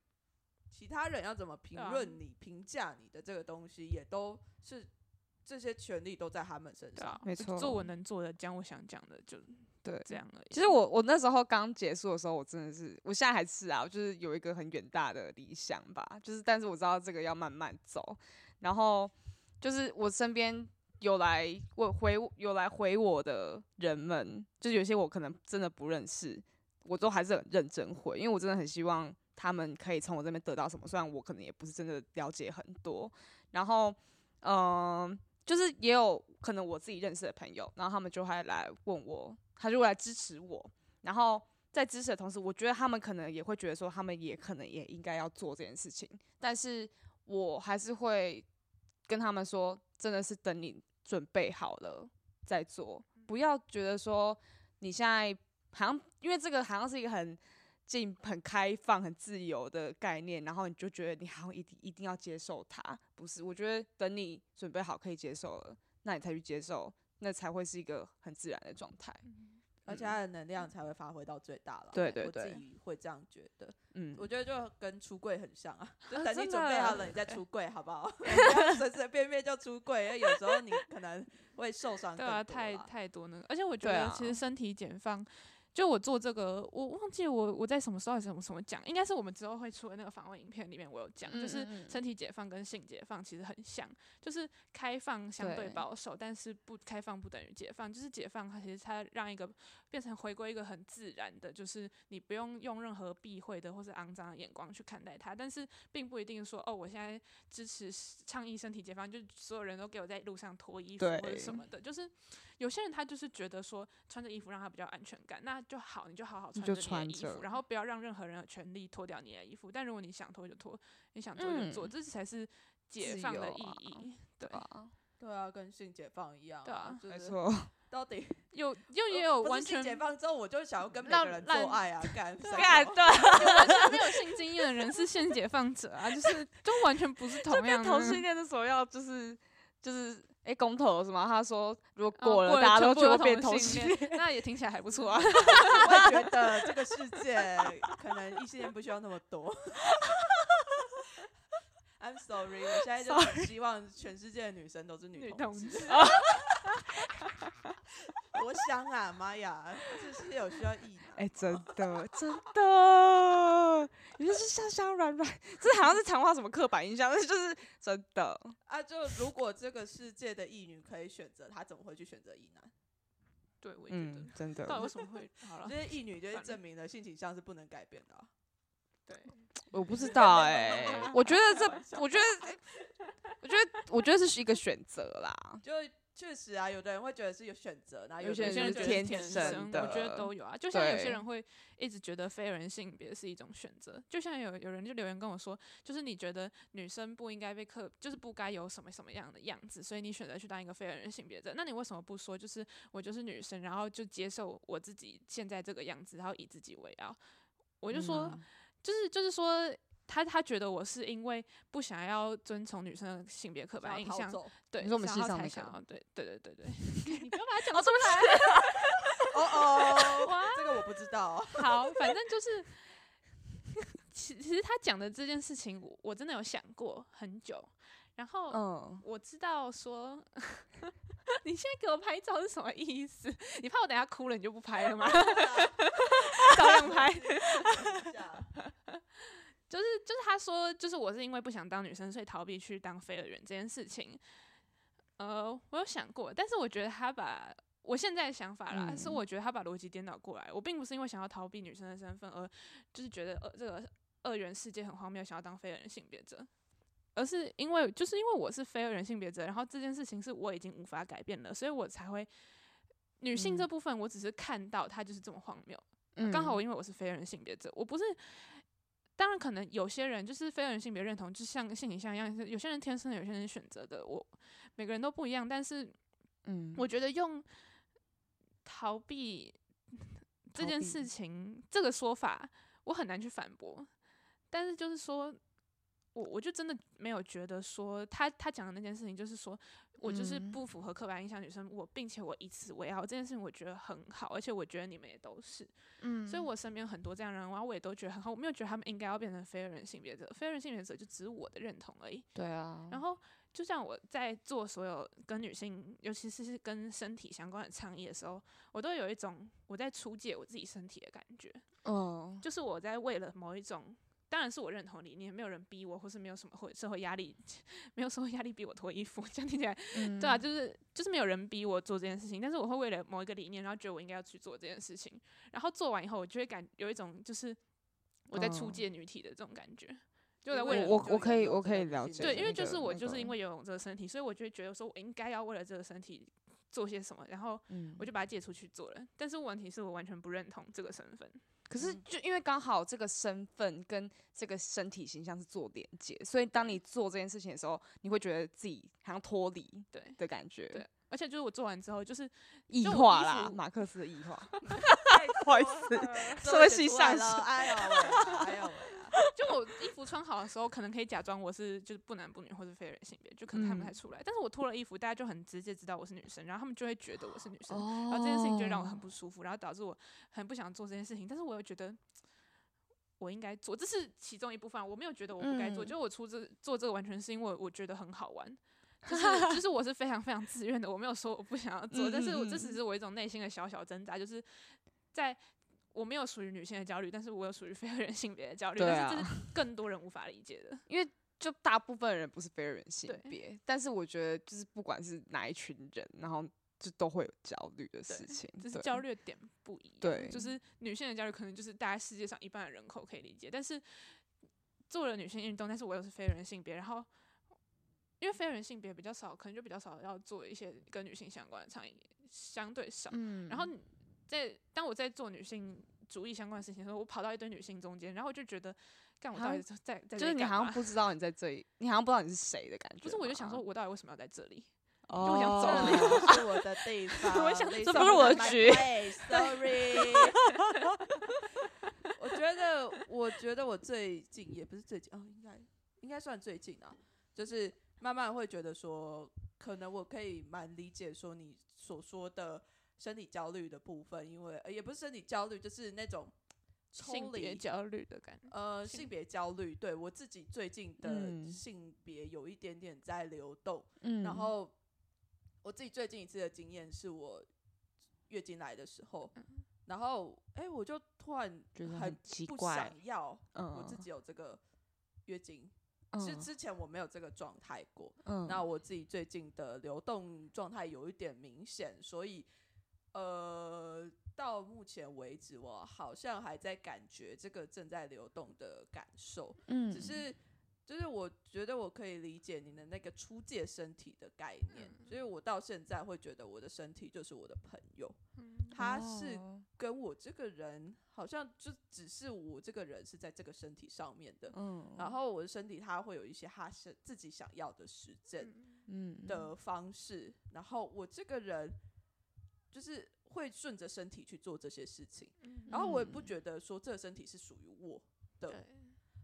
其他人要怎么评论你、评价你的这个东西，也都是这些权利都在他们身上。没错，做我能做的，讲我想讲的，就对这样而已。其实我我那时候刚结束的时候，我真的是，我现在还是啊，就是有一个很远大的理想吧，就是但是我知道这个要慢慢走，然后就是我身边。有来我回有来回我的人们，就有些我可能真的不认识，我都还是很认真回，因为我真的很希望他们可以从我这边得到什么，虽然我可能也不是真的了解很多。然后，嗯，就是也有可能我自己认识的朋友，然后他们就会来问我，他就会来支持我。然后在支持的同时，我觉得他们可能也会觉得说，他们也可能也应该要做这件事情，但是我还是会跟他们说，真的是等你。准备好了再做，不要觉得说你现在好像因为这个好像是一个很进、很开放、很自由的概念，然后你就觉得你好像一定一定要接受它。不是，我觉得等你准备好可以接受了，那你才去接受，那才会是一个很自然的状态。而且他的能量才会发挥到最大了。对对我自己会这样觉得。嗯，我觉得就跟出柜很像啊，就啊等你准备好了，你再出柜，好不好？不 要随随便便就出柜，因为有时候你可能会受伤。对啊，太太多那个，而且我觉得其实身体解放，就我做这个，我忘记我我在什么时候还是什么什么讲，应该是我们之后会出的那个访问影片里面我有讲，就是身体解放跟性解放其实很像，就是开放相对对保守，但是不开放不等于解放，就是解放它其实它让一个变成回归一个很自然的，就是你不用用任何避讳的或是肮脏的眼光去看待它，但是并不一定说哦，我现在支持倡议身体解放，就所有人都给我在路上脱衣服或者什么的，就是有些人他就是觉得说穿着衣服让他比较安全感，那就好，你就好好穿着你的衣服，然后不要让任何人有权利脱掉你的衣服。但如果你想脱就脱，你想做就做，嗯这才是解放的意义。对，吧，对啊，跟性解放一样、对啊就是没错，到底有 又也有完全性解放之后，我就想要跟每个人做爱啊，干干对，完全没有性经验的人是性解放者啊，就是就完全不是同样的。同性恋的时候要就是就是哎公投是吗？他说如果哦过了，大家都觉得变同同性，恋，那也听起来还不错啊。我也觉得这个世界可能异性恋不需要那么多。I'm sorry，我现在就很希望全世界的女生都是女女同志。同 志多香啊，妈呀！这世界有需要异男。哎、真的真的，你就是香香软软，这好像是强化什么刻板印象，但是就是真的。啊，就如果这个世界的异女可以选择，她怎么会去选择异男？对，我也觉得嗯，。真的到底为什么会好了 这？些异女就是证明了性倾向是不能改变的啊、对，我不知道哎、我觉得这，我觉得，我觉得，我觉得这是一个选择啦。就确实啊，有的人会觉得是有选择，然后有些的人有些人觉得天天生的我觉得都有啊。就像有些人会一直觉得非人性别是一种选择，就像有有人就留言跟我说，就是你觉得女生不应该被刻，就是不该有什么什么样的样子，所以你选择去当一个非人性别者。那你为什么不说，就是我就是女生，然后就接受我自己现在这个样子，然后以自己为傲？我就说，嗯就是就是说。他他觉得我是因为不想要遵从女生的性别刻板印象，对，你说我们然后才系上那个想要对对对对对，你不要把它讲出来 哦哦，哇这个我不知道。好，反正就是，其其实他讲的这件事情，我我真的有想过很久。然后嗯，我知道说，你现在给我拍照是什么意思？你怕我等下哭了，你就不拍了吗？照样拍。就是就是他说，就是我是因为不想当女生，所以逃避去当飞儿员这件事情。呃，我有想过，但是我觉得他把我现在的想法啦，是嗯我觉得他把逻辑颠倒过来。我并不是因为想要逃避女生的身份，而就是觉得呃这个二元世界很荒谬，想要当非二元性别者，而是因为就是因为我是非二元性别者，然后这件事情是我已经无法改变了，所以我才会女性这嗯部分，我只是看到它就是这么荒谬。嗯刚好我因为我是非人性别者，我不是。当然，可能有些人就是非人性别认同，就像性倾向一样，有些人天生的，有些人选择的。我每个人都不一样，但是嗯，我觉得用逃避这件事情这个说法，我很难去反驳。但是就是说，我我就真的没有觉得说他他讲的那件事情，就是说我就是嗯不符合刻板印象女生，我并且我以此为傲，这件事情我觉得很好，而且我觉得你们也都是。嗯，所以我身边很多这样的人，然后我也都觉得很好，我没有觉得他们应该要变成非二人性别者，非二人性别者就只是我的认同而已。对啊，然后就像我在做所有跟女性，尤其是是跟身体相关的倡议的时候，我都有一种我在出借我自己身体的感觉，嗯，就是我在为了某一种。当然是我认同的理念，没有人逼我，或是没有什么会社会压力，没有社会压力逼我脱衣服，这样听起来嗯对啊，就是就是没有人逼我做这件事情，但是我会为了某一个理念，然后觉得我应该要去做这件事情，然后做完以后，我就会感有一种就是我在出嗯。借女体的这种感觉，就因在为了我可以我可以了解。对，因为就是我就是因为游泳这个身体，所以我就会觉得说我应该要为了这个身体做些什么，然后嗯。我就把它借出去做了。但是问题是我完全不认同这个身份，可是嗯就因为刚好这个身份跟这个身体形象是做连接，所以当你做这件事情的时候，你会觉得自己好像脱离对的感觉，对，而且就是我做完之后，就是异化啦，马克思的异化。不好意思 社会系上了，哎呦喂啊，哎呦喂啊！就我衣服穿好的时候，可能可以假装我是就是不男不女或是非人性别，就可能看不太嗯出来。但是我脱了衣服，大家就很直接知道我是女生，然后他们就会觉得我是女生，哦然后这件事情就让我很不舒服，然后导致我很不想做这件事情。但是我又觉得我应该做，这是其中一部分。我没有觉得我不该做，嗯就是我出这做这个完全是因为我觉得很好玩。就是就是我是非常非常自愿的，我没有说我不想要做，嗯但是我这只是我一种内心的小小挣扎，就是在我没有属于女性的焦虑，但是我有属于非人性别的焦虑，对但是这啊是更多人无法理解的。因为就大部分人不是非人性别，但是我觉得就是不管是哪一群人，然后就都会有焦虑的事情，只是焦虑的点不一样。对就是女性的焦虑可能就是大概世界上一半的人口可以理解，但是做了女性运动，但是我又是非人性别，然后因为非人性别比较少，可能就比较少要做一些跟女性相关的倡议，相对少。嗯然后你在当我在做女性主义相关的事情的时候，我跑到一堆女性中间，然后我就觉得，干我到底在在在就是你好像不知道你在这里，你好像不知道你是谁的感觉吗。不是，我就想说，我到底为什么要在这里？哦，就我想走这里不是我的地 方，我想这不是我的局 place，Sorry。我觉得，我觉得我最近也不是最近哦，应该应该算最近啊，就是慢慢会觉得说，可能我可以蛮理解说你所说的身体焦虑的部分，因为、呃也不是身体焦虑，就是那种抽性别焦虑的感觉。呃，性性别焦虑，对我自己最近的嗯。性别有一点点在流动，嗯。然后我自己最近一次的经验是我月经来的时候，然后哎、我就突然很觉得很奇不怪，想要嗯，我自己有这个月经，嗯。是之前我没有这个状态过，嗯。那我自己最近的流动状态有一点明显，所以呃，到目前为止，我好像还在感觉这个正在流动的感受，嗯只是就是我觉得我可以理解你的那个出界身体的概念，嗯所以我到现在会觉得我的身体就是我的朋友，嗯。他是哦。跟我这个人好像就只是我这个人是在这个身体上面的。嗯，然后我的身体它会有一些他是自己想要的实证，嗯嗯。的方式，然后我这个人就是会顺着身体去做这些事情，嗯。然后我也不嗯觉得说这个身体是属于我的，对，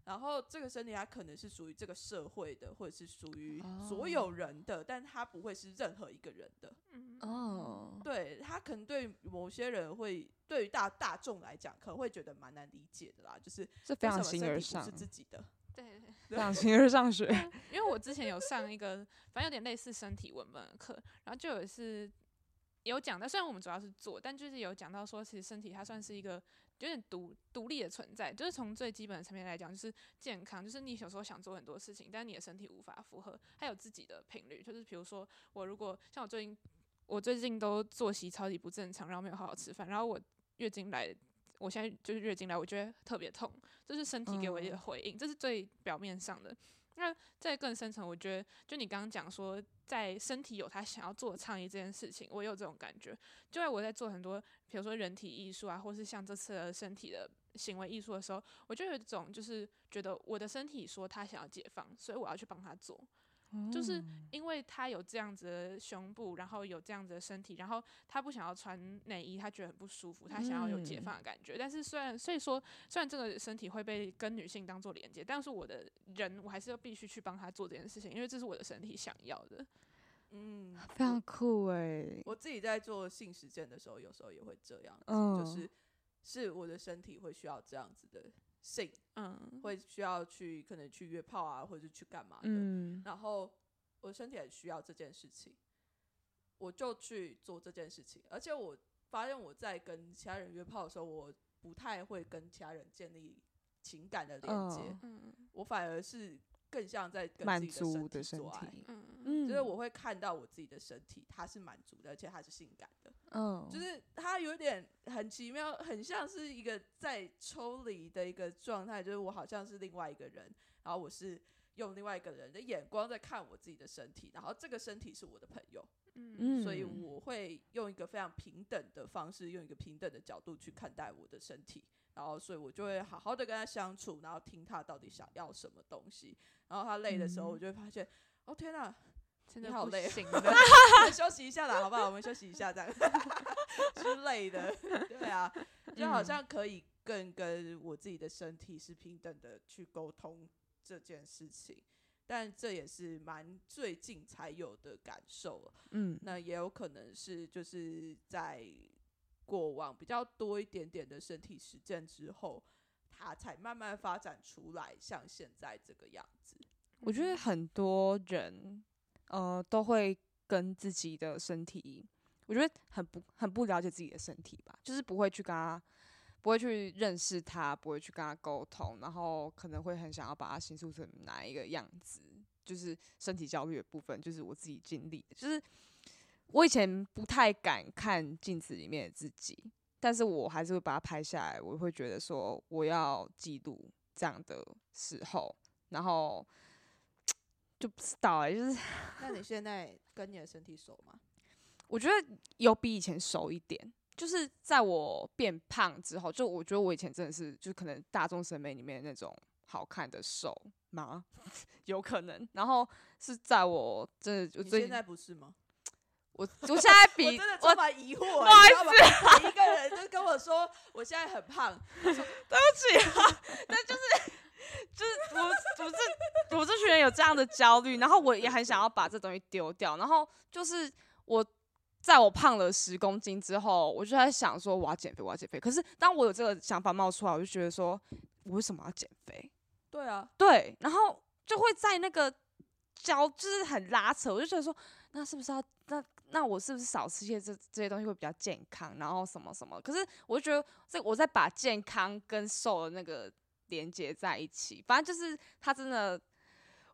然后这个身体它可能是属于这个社会的，或者是属于所哦有人的，但它不会是任何一个人的。嗯。哦，对他可能对某些人会，对于大大众来讲，可能会觉得蛮难理解的啦，就是这非常形而上身体不是，自己的。对，非常形而上学。因为我之前有上一个，反正有点类似身体文本的课，然后就有是有讲到，虽然我们主要是做，但就是有讲到说，其实身体它算是一个有点独独立的存在，就是从最基本的层面来讲，就是健康，就是你有时候想做很多事情，但是你的身体无法负荷，它有自己的频率，就是比如说我如果像我最近，我最近都作息超级不正常，然后没有好好吃饭，然后我月经来。我现在就是月经来，我觉得特别痛，这是身体给我一个嗯回应，这是最表面上的。那在更深层，我觉得就你刚刚讲说，在身体有他想要做的倡议这件事情，我也有这种感觉。就在我在做很多，比如说人体艺术啊，或是像这次的身体的行为艺术的时候，我就有一种就是觉得我的身体说他想要解放，所以我要去帮他做。就是因为他有这样子的胸部，然后有这样子的身体，然后他不想要穿内衣，他觉得很不舒服，他想要有解嗯放的感觉。但是虽然所以说，虽然这个身体会被跟女性当做连接，但是我的人我还是要必须去帮他做这件事情，因为这是我的身体想要的。嗯，非常酷哎，我自己在做性实践的时候，有时候也会这样子，嗯就是是我的身体会需要这样子的性，嗯，会需要去可能去约炮啊，或者是去干嘛的，嗯。然后我身体很需要这件事情，我就去做这件事情，而且我发现我在跟其他人约炮的时候，我不太会跟其他人建立情感的连接，嗯嗯我反而是更像在跟满自己的足的身身体。做爱。嗯嗯。就是我会看到我自己的身体，它是满足的，而且它是性感的。嗯，就是他有点很奇妙，很像是一个在抽离的一个状态，就是我好像是另外一个人，然后我是用另外一个人的眼光在看我自己的身体，然后这个身体是我的朋友，嗯所以嗯我会用一个非常平等的方式，用一个平等的角度去看待我的身体。然后，所以我就会好好的跟他相处，然后听他到底想要什么东西。然后他累的时候，嗯我就会发现，哦天哪，真的好累行 我的。休息一下啦，好不好？我们休息一下，这样 之类的，对啊，就好像可以更跟我自己的身体是平等的去沟通这件事情。但这也是蛮最近才有的感受。嗯那也有可能是就是在过往比较多一点点的身体实践之后，它才慢慢发展出来，像现在这个样子。我觉得很多人，呃，都会跟自己的身体，我觉得很不很不了解自己的身体吧，就是不会去跟他，不会去认识他，不会去跟他沟通，然后可能会很想要把他形塑成哪一个样子，就是身体焦虑的部分，就是我自己经历，就是我以前不太敢看镜子里面的自己，但是我还是会把它拍下来，我会觉得说我要记录这样的时候，然后就不知道哎、就是 那你现在跟你的身体熟吗？我觉得有比以前熟一点，就是在我变胖之后，就我觉得我以前真的是，就可能大众审美里面那种好看的瘦吗？有可能。然后是在我真的，我最你现在不是吗？我我现在比我真的我充满疑惑、欸，不好意思，每一个人就跟我说我现在很胖，对不起啊，但就是我我这我这群人有这样的焦虑，然后我也很想要把这东西丢掉，然后就是我在我胖了十公斤之后，我就在想说我要减肥，我要减肥。可是当我有这个想法冒出来，我就觉得说我为什么要减肥？对啊，对，然后就会在那个焦就是很拉扯，我就觉得说那是不是要那那我是不是少吃些这这些东西会比较健康，然后什么什么？可是我就觉得这我在把健康跟瘦的那个连接在一起，反正就是它真的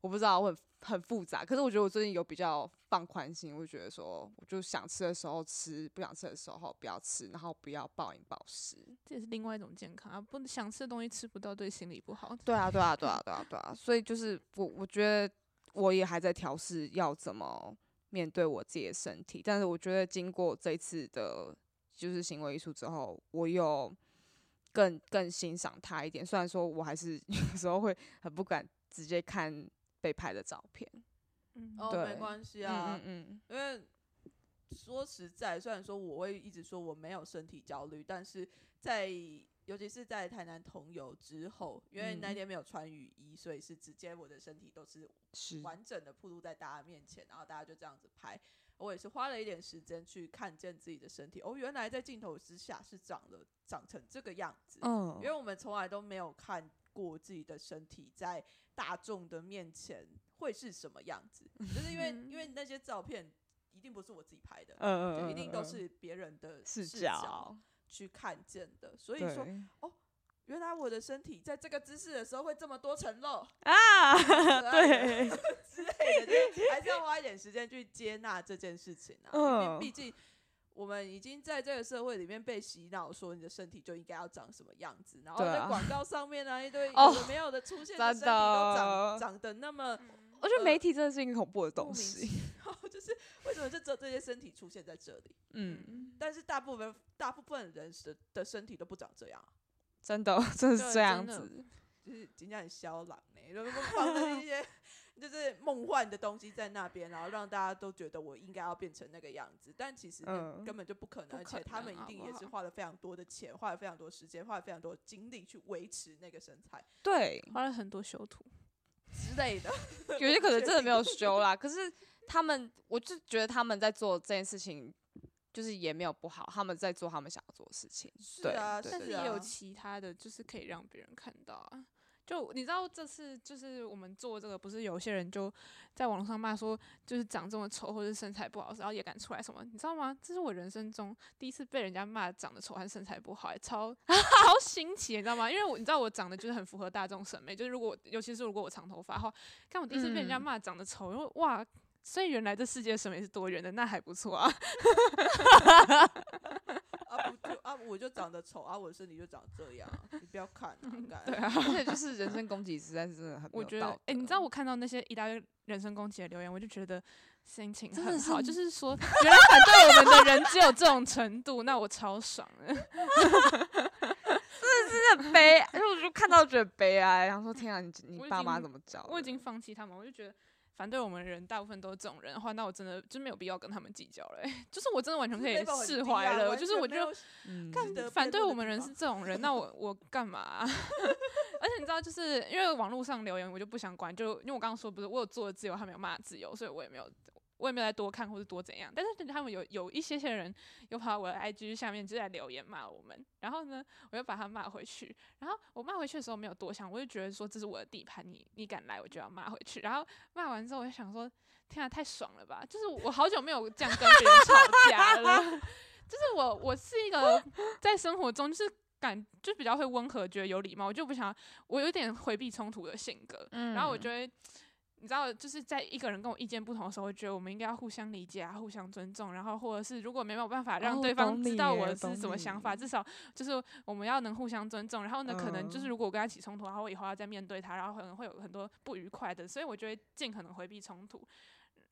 我不知道，我很很复杂。可是我觉得我最近有比较放宽心，我就觉得说，我就想吃的时候吃，不想吃的时候不要吃，然后不要暴饮暴食。这也是另外一种健康啊！不想吃的东西吃不到，对心理不好。对啊，对啊，对啊，对啊，对啊。所以就是我，我觉得我也还在调试要怎么面对我自己的身体。但是我觉得经过这次的，就是行为艺术之后，我有更更欣赏他一点。虽然说我还是 有时候会很不敢直接看被拍的照片。嗯哦，没关系啊，嗯嗯因为说实在，虽然说我会一直说我没有身体焦虑，但是在尤其是在台南同游之后，因为那嗯天没有穿雨衣，所以是直接我的身体都是是完整的暴露在大家面前，然后大家就这样子拍。我也是花了一点时间去看见自己的身体，哦，原来在镜头之下是长了长成这个样子。嗯因为我们从来都没有看过自己的身体在大众的面前会是什么样子，就是因为因为那些照片一定不是我自己拍的，嗯就一定都是别人的视视角去看见的，所以说对原来我的身体在这个姿势的时候会这么多层肉。啊，对，之类的，就是还是要花一点时间去接纳这件事情啊，因嗯为毕竟。我们已经在这个社会里面被洗脑，说你的身体就应该要长什么样子，然后在广告上面呢、一堆 有没有的出现的真身体都长的长得那么我觉得呃媒体真的是一个恐怖的东西。其妙，就是为什么就只有这些身体出现在这里？嗯，但是大部分大部分人的的身体都不长这样啊，真的真的是这样子。就是今天很肖朗呢，然后放着一些 就是梦幻的东西在那边，然后让大家都觉得我应该要变成那个样子，但其实嗯根本就不可能，而且他们一定也是花了非常多的钱，花了非常多时间，花了非常多精力去维持那个身材对，花了很多修图，之类的。有些可能真的没有修啦，可是他们，我就觉得他们在做这件事情，就是也没有不好，他们在做他们想要做的事情。对是啊，但是也有其他的，就是可以让别人看到啊。就你知道这次就是我们做这个，不是有些人就在网络上骂说，就是长这么丑或者身材不好，然后也敢出来什么，你知道吗？这是我人生中第一次被人家骂长得丑和身材不好、欸，超超新奇，你知道吗？因为我你知道我长得就是很符合大众审美，就是如果尤其是如果我长头发的话，看我第一次被人家嗯骂长得丑，因为哇。所以原来这世界审美是多元的，那还不错啊。啊不就啊我就长得丑啊，我的身体就长这样啊，你不要看 对啊，而且就是人身攻击实在是真的很我觉得，哎、你知道我看到那些一大堆人身攻击的留言，我就觉得心情很好，是就是说，原来反对我们的人只有这种程度，那我超爽的。真的很悲我就看到觉得悲哀，然后说天啊，你你爸妈怎么教的？我已经放弃他们，我就觉得，反对我们的人大部分都是这种人的话，那我真的就没有必要跟他们计较了、欸。就是我真的完全可以释怀了，完就是我就反对我们人是这种人，那我我干嘛啊、而且你知道，就是因为网络上留言，我就不想管，就因为我刚刚说不是我有做的自由，他没有骂的自由，所以我也没有。我也没有再多看或者多怎样，但是他们有有一些些人又跑到我的 IG 下面就在留言骂我们，然后呢，我又把他骂回去，然后我骂回去的时候没有多想，我就觉得说这是我的地盘，你你敢来我就要骂回去，然后骂完之后我就想说，天啊，太爽了吧！就是我好久没有这样跟别人吵架了，就是我我是一个在生活中就是感就比较会温和，觉得有礼貌，我就不想我有点回避冲突的性格，嗯然后我就会。你知道，就是在一个人跟我意见不同的时候，我觉得我们应该要互相理解啊，互相尊重，然后或者是如果没有办法让哦对方知道我是什么想你法，至少就是我们要能互相尊重。然后呢，可能就是嗯如果我跟他起冲突，然后我以后要再面对他，然后可能会有很多不愉快的，所以我就会尽可能回避冲突。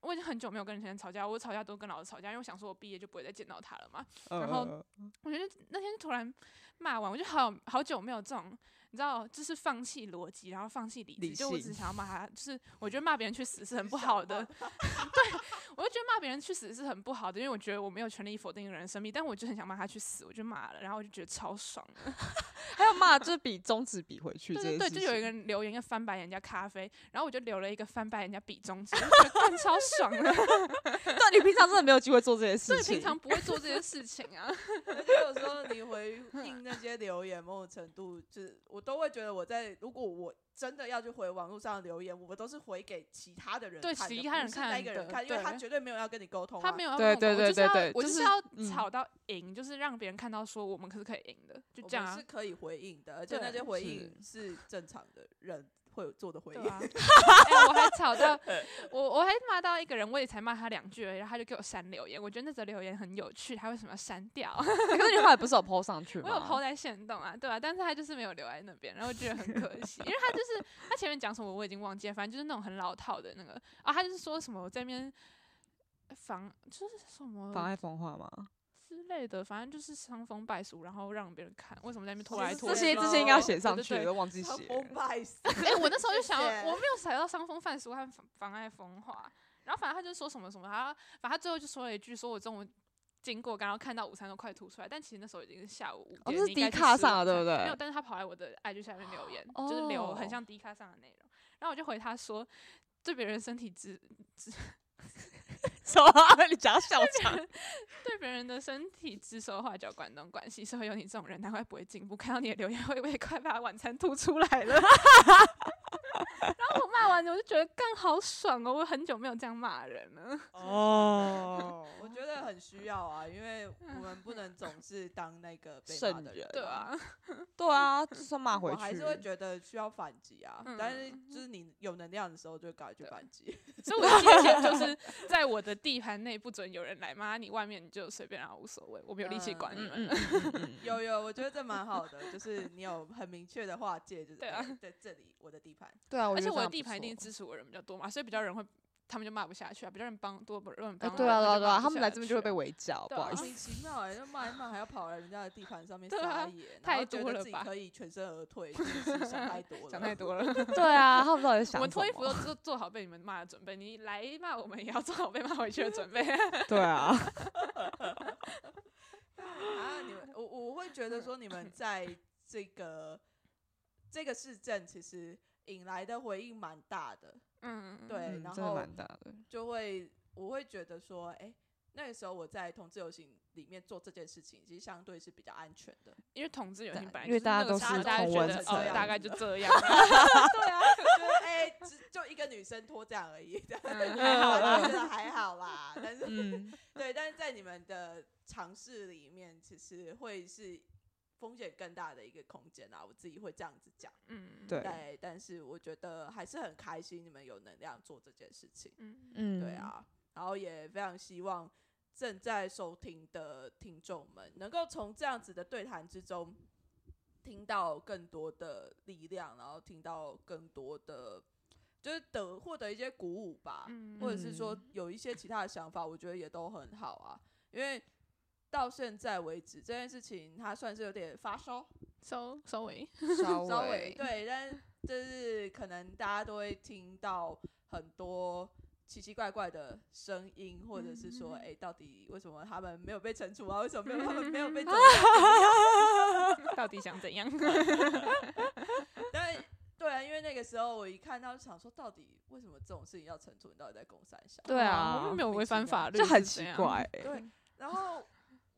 我已经很久没有跟人吵架，我吵架都跟老师吵架，因为我想说我毕业就不会再见到他了嘛。然后呃我觉得那天突然骂完，我就好好久没有这种，你知道，就是放弃逻辑，然后放弃理智，理就我只想要骂他，就是我觉得骂别人去死是很不好的，对我就觉得骂别人去死是很不好的，因为我觉得我没有权利否定一个人的生命，但我就很想骂他去死，我就骂了，然后我就觉得超爽的。还有骂就是比中指比回去对对对，就有一个人留言要翻白眼人家咖啡，然后我就留了一个翻白眼人家比中指，我觉得干超爽的。对，你平常真的没有机会做这些事情对，情，平常不会做这些事情啊。而且有时候你回应那些留言，某种程度就是我都会觉得我在，如果我真的要去回网络上的留言，我都是回给其他的人看的其他人不是那看的一个人看，因为他绝对没有要跟你沟通、啊，他没有要对跟我对对沟通对对就是我就是要嗯吵到赢，就是让别人看到说我们可是可以赢的，就这样啊是。可以回应的，而且那些回应是正常的人会有做的回应。哎、我还吵到 我，我还骂到一个人，我也才骂他两句而已，然后他就给我删留言。我觉得那则留言很有趣，他为什么要删掉？可是你后来不是有 PO 上去吗？我有 PO 在线动啊，对啊，但是他就是没有留在那边，然后我觉得很可惜，因为他就是他前面讲什么我已经忘记了，反正就是那种很老套的那个啊，他就是说什么我这边防就是什么妨碍风化吗？之类的，反正就是伤风败俗，然后让别人看，为什么在那边拖来拖去？这些这些应该要写上去，都忘记伤写。风败俗，哎、我那时候就想，我没有踩到伤风败俗和妨妨碍风化，然后反正他就说什么什么，他反正他最后就说了一句，说我中午经过，刚刚看到午餐都快吐出来，但其实那时候已经是下午五点，哦是你应该 D 卡吃上的对不对没有，但是他跑来我的 IG 下面留言，就是留很哦像迪卡上的内容，然后我就回他说，对别人身体指什么？你讲笑场？对别人的身体指手画脚、管东管西，是会有你这种人，难怪不会进步。看到你的留言，会不会快把晚餐吐出来了？然后我骂完，我就觉得干好爽哦！我很久没有这样骂人了。哦，我觉得很需要啊，因为我们不能总 是当那个被骂的人人，对啊，对啊，就算骂回去，我还是会觉得需要反击啊，嗯但是就是你有能量的时候，就赶快去反击。所以我的界限就是在我的地盘内不准有人来骂你，外面你就随便啊，无所谓，我没有力气管你们。嗯嗯嗯嗯有有，我觉得这蛮好的，就是你有很明确的划界，就是对啊哎在这里我的地盘。对啊，而且我的地盘一定支持我的人比较多嘛，所以比较人会，他们就骂不下去啊，比较人帮多人哎帮，对啊对啊对啊，他们来这边就会被围剿，不好意思。莫名其妙哎、就骂一骂还要跑来人家的地盘上面对啊撒野，然太后觉得自己多了吧可以全身而退，想太多了，想太多了。对啊，他们到底在想我们脱衣服都做做好被你们骂的准备，你来骂我们也要做好被骂回去的准备。对啊，啊，你们我我会觉得说你们在这个这个市政其实引来的回应蛮大的，嗯，对嗯真的然后蛮大的。就会我会觉得说，哎、那个时候我在同志游行里面做这件事情，其实相对是比较安全的。因为同志游行本来因为大家都是大家觉得大概就这样。对啊，就是哎、只就一个女生脱这样而已，这样嗯 还好啦，还好啦。但是、嗯，对，但是在你们的尝试里面，其实会是风险更大的一个空间啊。我自己会这样子讲。嗯，对对，但是我觉得还是很开心，你们有能量做这件事情。嗯嗯，对，啊，然后也非常希望正在收听的听众们能够从这样子的对谈之中听到更多的力量，然后听到更多的就是得获得一些鼓舞吧，嗯或者是说嗯有一些其他的想法，我觉得也都很好啊，因为。到现在为止，这件事情它算是有点发烧，稍稍微，稍稍微微对，但就是可能大家都会听到很多奇奇怪怪的声音，或者是说，嗯哎、到底为什么他们没有被惩处啊？为什么没有他们没有被怎么样？到底想怎样？但对啊，因为那个时候我一看到就想说，到底为什么这种事情要惩处？你到底在公三小？对啊我们没有违反法律，就很奇怪、欸。对，然后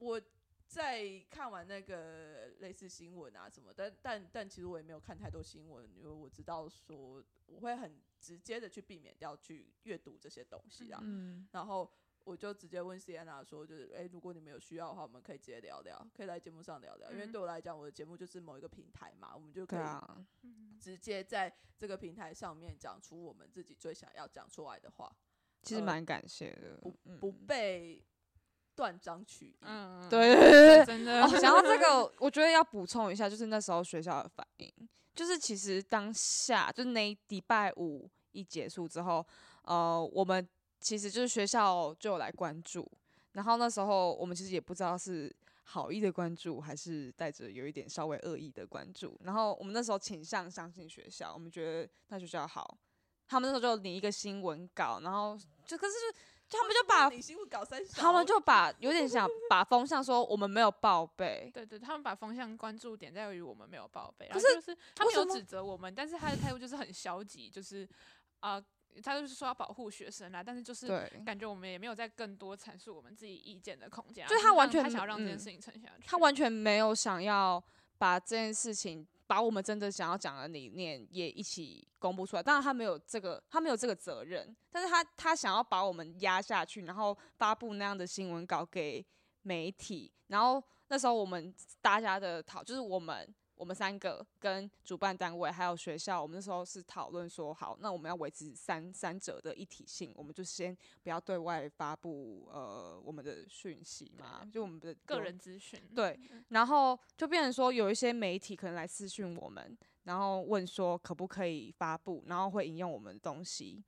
我在看完那个类似新闻啊什么，但但但其实我也没有看太多新闻，因为我知道说我会很直接的去避免掉去阅读这些东西啊。嗯，然后我就直接问 Sienna 说，就是哎、诶如果你们有需要的话，我们可以直接聊聊，可以来节目上聊聊。因为嗯对我来讲，我的节目就是某一个平台嘛，我们就可以直接在这个平台上面讲出我们自己最想要讲出来的话，呃其实蛮感谢的。不不被断章取义。嗯，对对。对对真的。哦，想到这个，我觉得要补充一下，就是那时候学校的反应，就是其实当下就是那礼拜五一结束之后，呃，我们其实就是学校就有来关注，然后那时候我们其实也不知道是好意的关注，还是带着有一点稍微恶意的关注，然后我们那时候倾向相信学校，我们觉得那学校好，他们那时候就拟一个新闻稿，然后就可是他们就把你新搞三小，他们就把有点想把风向说我们没有报备，对对，他们把风向关注点在于我们没有报备，然可是后就是他们有指责我们，但是他的态度就是很消极，就是啊、他就是说要保护学生啦，但是就是。感觉我们也没有在更多阐述我们自己意见的空间啊，就是他完全他想要让这件嗯事情沉下去，他完全没有想要把这件事情，把我们真的想要讲的理念也一起公布出来。当然，他没有这个，他没有这个责任，但是他他想要把我们压下去，然后发布那样的新闻稿给媒体。然后那时候我们大家的讨，就是我们我们三个跟主办单位还有学校，我们那时候是讨论说，好，那我们要维持三三者的一体性，我们就先不要对外发布呃我们的讯息嘛，就我们的个人资讯，对，然后就变成说有一些媒体可能来私讯我们，然后问说可不可以发布，然后会引用我们的东西。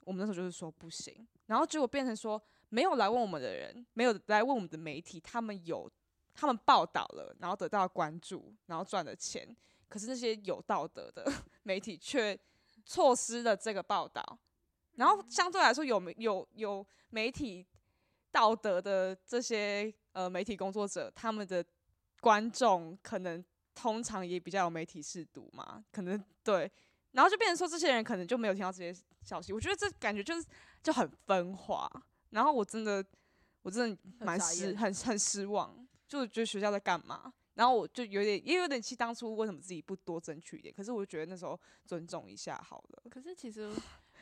我们那时候就是说不行，然后结果变成说没有来问我们的人，没有来问我们的媒体，他们有他们报道了，然后得到关注，然后赚了钱，可是那些有道德的 媒体却错失了这个报道，然后相对来说有媒有有媒体道德的这些呃媒体工作者，他们的观众可能通常也比较有媒体视读嘛，可能对，然后就变成说这些人可能就没有听到这些消息，我觉得这感觉就是就很分化，然后我真的我真的蛮失很很失望，就觉得学校在干嘛。然后我就有点，也有点气，当初为什么自己不多争取一点？可是我觉得那时候尊重一下好了。可是其实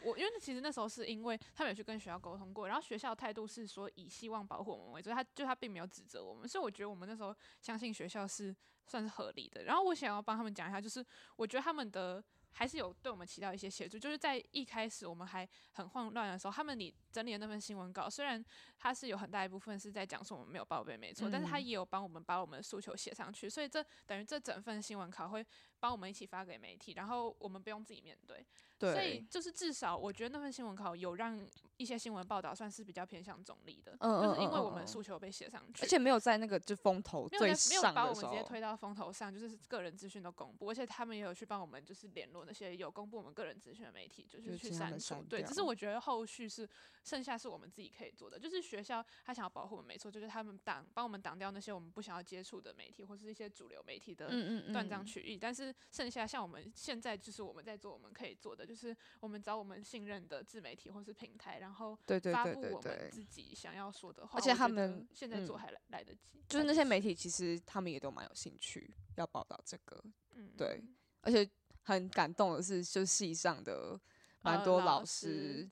我因为其实那时候是因为他们有去跟学校沟通过，然后学校态度是说以希望保护我们为主，他就他并没有指责我们，所以我觉得我们那时候相信学校是算是合理的。然后我想要帮他们讲一下，就是我觉得他们的。还是有对我们起到一些协助，就是在一开始我们还很慌乱的时候，他们你整理的那份新闻稿，虽然它是有很大一部分是在讲说我们没有报备，没错，但是他嗯也有帮我们把我们的诉求写上去，所以这等于这整份新闻稿会帮我们一起发给媒体，然后我们不用自己面对。所以，就是至少我觉得那份新闻稿有让一些新闻报道算是比较偏向总理的，嗯就是因为我们诉求被写上去，而且没有在那个就风头没有没有把我们直接候，推到风头上，就是个人资讯都公布，而且他们也有去帮我们就是联络那些有公布我们个人资讯的媒体，就是去删除删。对，只是我觉得后续是剩下是我们自己可以做的，就是学校他想要保护我们，没错，就是他们挡帮我们挡掉那些我们不想要接触的媒体或是一些主流媒体的断章取义，但是剩下像我们现在就是我们在做我们可以做的，就是我们找我们信任的自媒体或是平台，然后对对对发布我们对对，自己想要说的话。而且他们现在做嗯还来来得及，就是那些媒，体其实他们也都蛮有兴趣要报道这个，嗯，对而且很感动的是，就系上的蛮呃多老师师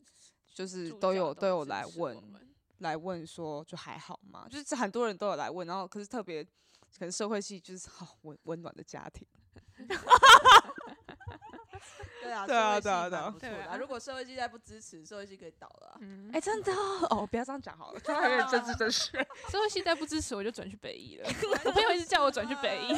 就是都有都有来问来问说就还好吗？就是很多人都有来问，然后可是特别可能社会系就是 好温温暖的家庭，对啊，对啊对啊对啊。如果社会系再不支持，社会系可以倒了哎、，真的哦哦，不要这样讲好了，突然有点政治正确。社会系再不支持我就转去北医了。我朋友一直叫我转去北医，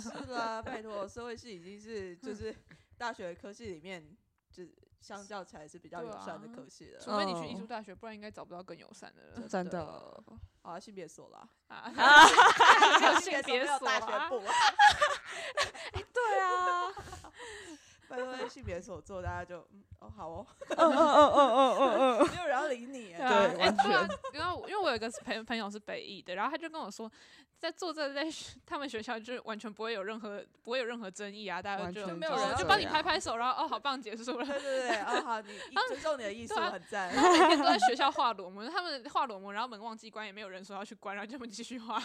是啦，拜托，社会系已经是就是大学科系里面，就是相较起来是比较友善的科系了。除非你去艺哦。术大学，不然应该找不到更友善的。了真的的，啊，性别所啦，啊。没有性别没有大所啊学部哎。对啊，拜托性别所做，大家就嗯哦好哦，嗯嗯嗯嗯嗯嗯没有人要理你欸。对啊，对哎对啊完，因为我因为我有一个朋友朋友是北艺的，然后他就跟我说，在做这个在他们学校就是完全不会有任何不会有任何争议啊，大家就没有人就帮你这样拍拍手，然后哦好棒结束了。对对对，哦好，你你 尊重你的艺术对啊很赞。他们每天都在学校画裸模，他们画裸模，然后门忘记关，也没有人说要去关，然后就他们继续画。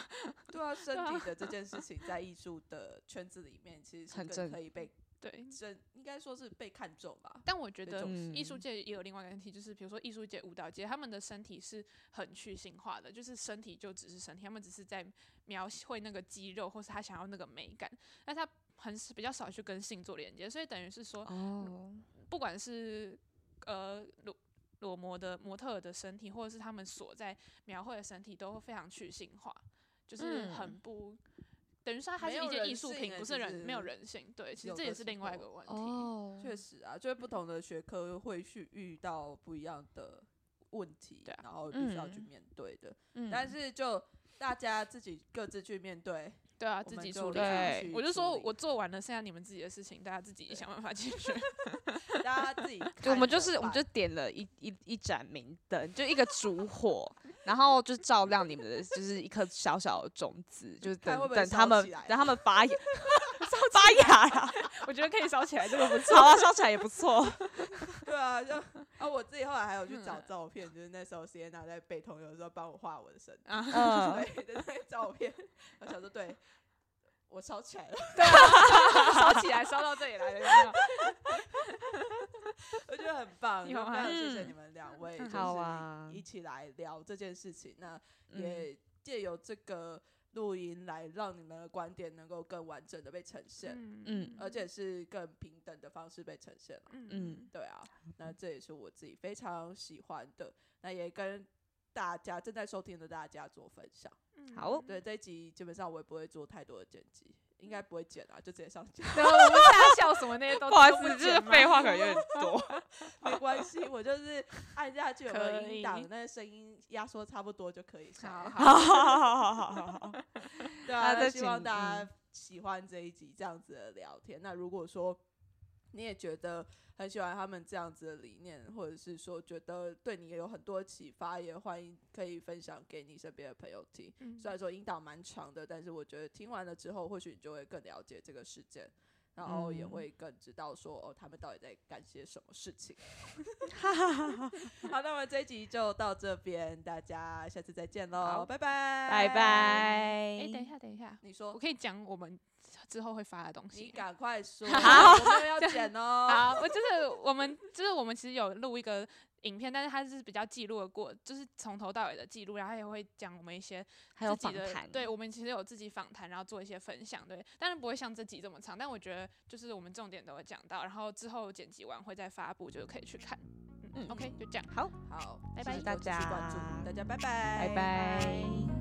对啊，身体的这件事情在艺术的圈子里面，其实是更很正可以被对，真，应该说是被看中吧。但我觉得艺术界也有另外一个问题，就是比如说艺术界、舞蹈界，他们的身体是很去性化的，就是身体就只是身体，他们只是在描绘那个肌肉，或是他想要那个美感，但他很比较少去跟性做连接，所以等于是说，哦，不管是呃裸裸模的模特的身体，或者是他们所在描绘的身体，都非常去性化，就是很嗯不。等于说它是一件艺术品，不是人没有人性。对，其实这也是另外一个问题。哦，确实啊，就是不同的学科会去遇到不一样的问题，对啊然后必须要去嗯面对的。嗯但是就大家自己各自去面对，对啊，我们就自己处理。对我就说我做完了，剩下你们自己的事情，大家自己想办法解决。大家自己就我们就是我们就点了一一一盏明灯，就一个烛火，然后就照亮你们的就是一颗小小的种子，就 是等等他们等他们发芽 发芽呀，我觉得可以烧起来，这个不错。好啊，烧起来也不错。对啊，就啊，我自己后来还有去找嗯照片，就是那时候 Sienna 在背痛，有时候帮我画我的身体，啊，嗯，对的那个照片，我想说，对我烧起来了，对啊，烧起来，烧到这里来了，有没有？我觉得很棒，有啊就非常谢谢嗯你们两位，嗯就是一起来聊这件事情，那嗯。也借由这个录音来让你们的观点能够更完整的被呈现，嗯。嗯而且是更平等的方式被呈现了。嗯。嗯。对啊，那这也是我自己非常喜欢的，那也跟大家正在收听的大家做分享。嗯。好对这一集基本上我也不会做太多的剪辑，应该不会剪啊，就直接上架，对，我们大笑什么那些都 不好意思，这废话可能有点多。没关系，我就是按下去有没有可以音档，那个声音压缩差不多就可以上好了。好，好好好好好好，对啊，希望大家喜欢这一集这样子的聊天。那如果说你也觉得很喜欢他们这样子的理念，或者是说觉得对你也有很多启发，也欢迎可以分享给你身边的朋友听。嗯虽然说引导蛮长的，但是我觉得听完了之后，或许你就会更了解这个事件。然后也嗯会更知道说哦，他们到底在干些什么事情。好，那我们这一集就到这边，大家下次再见喽，好拜拜，拜拜。哎，等一下，等一下，你说我可以讲我们之后会发的东西你西。赶快说，好我们要剪哦。好，我就是我们，就是我们其实有录一个影片，但是它是比较记录的过，就是从头到尾的记录，然后也会讲我们一些还有自己的访谈，对我们其实有自己访谈，然后做一些分享，对，当然不会像这集这么长，但我觉得就是我们重点都会讲到，然后之后剪辑完会再发布，就是可以去看。嗯嗯 o k 就这样。好，好，拜拜大家大家拜拜，拜拜。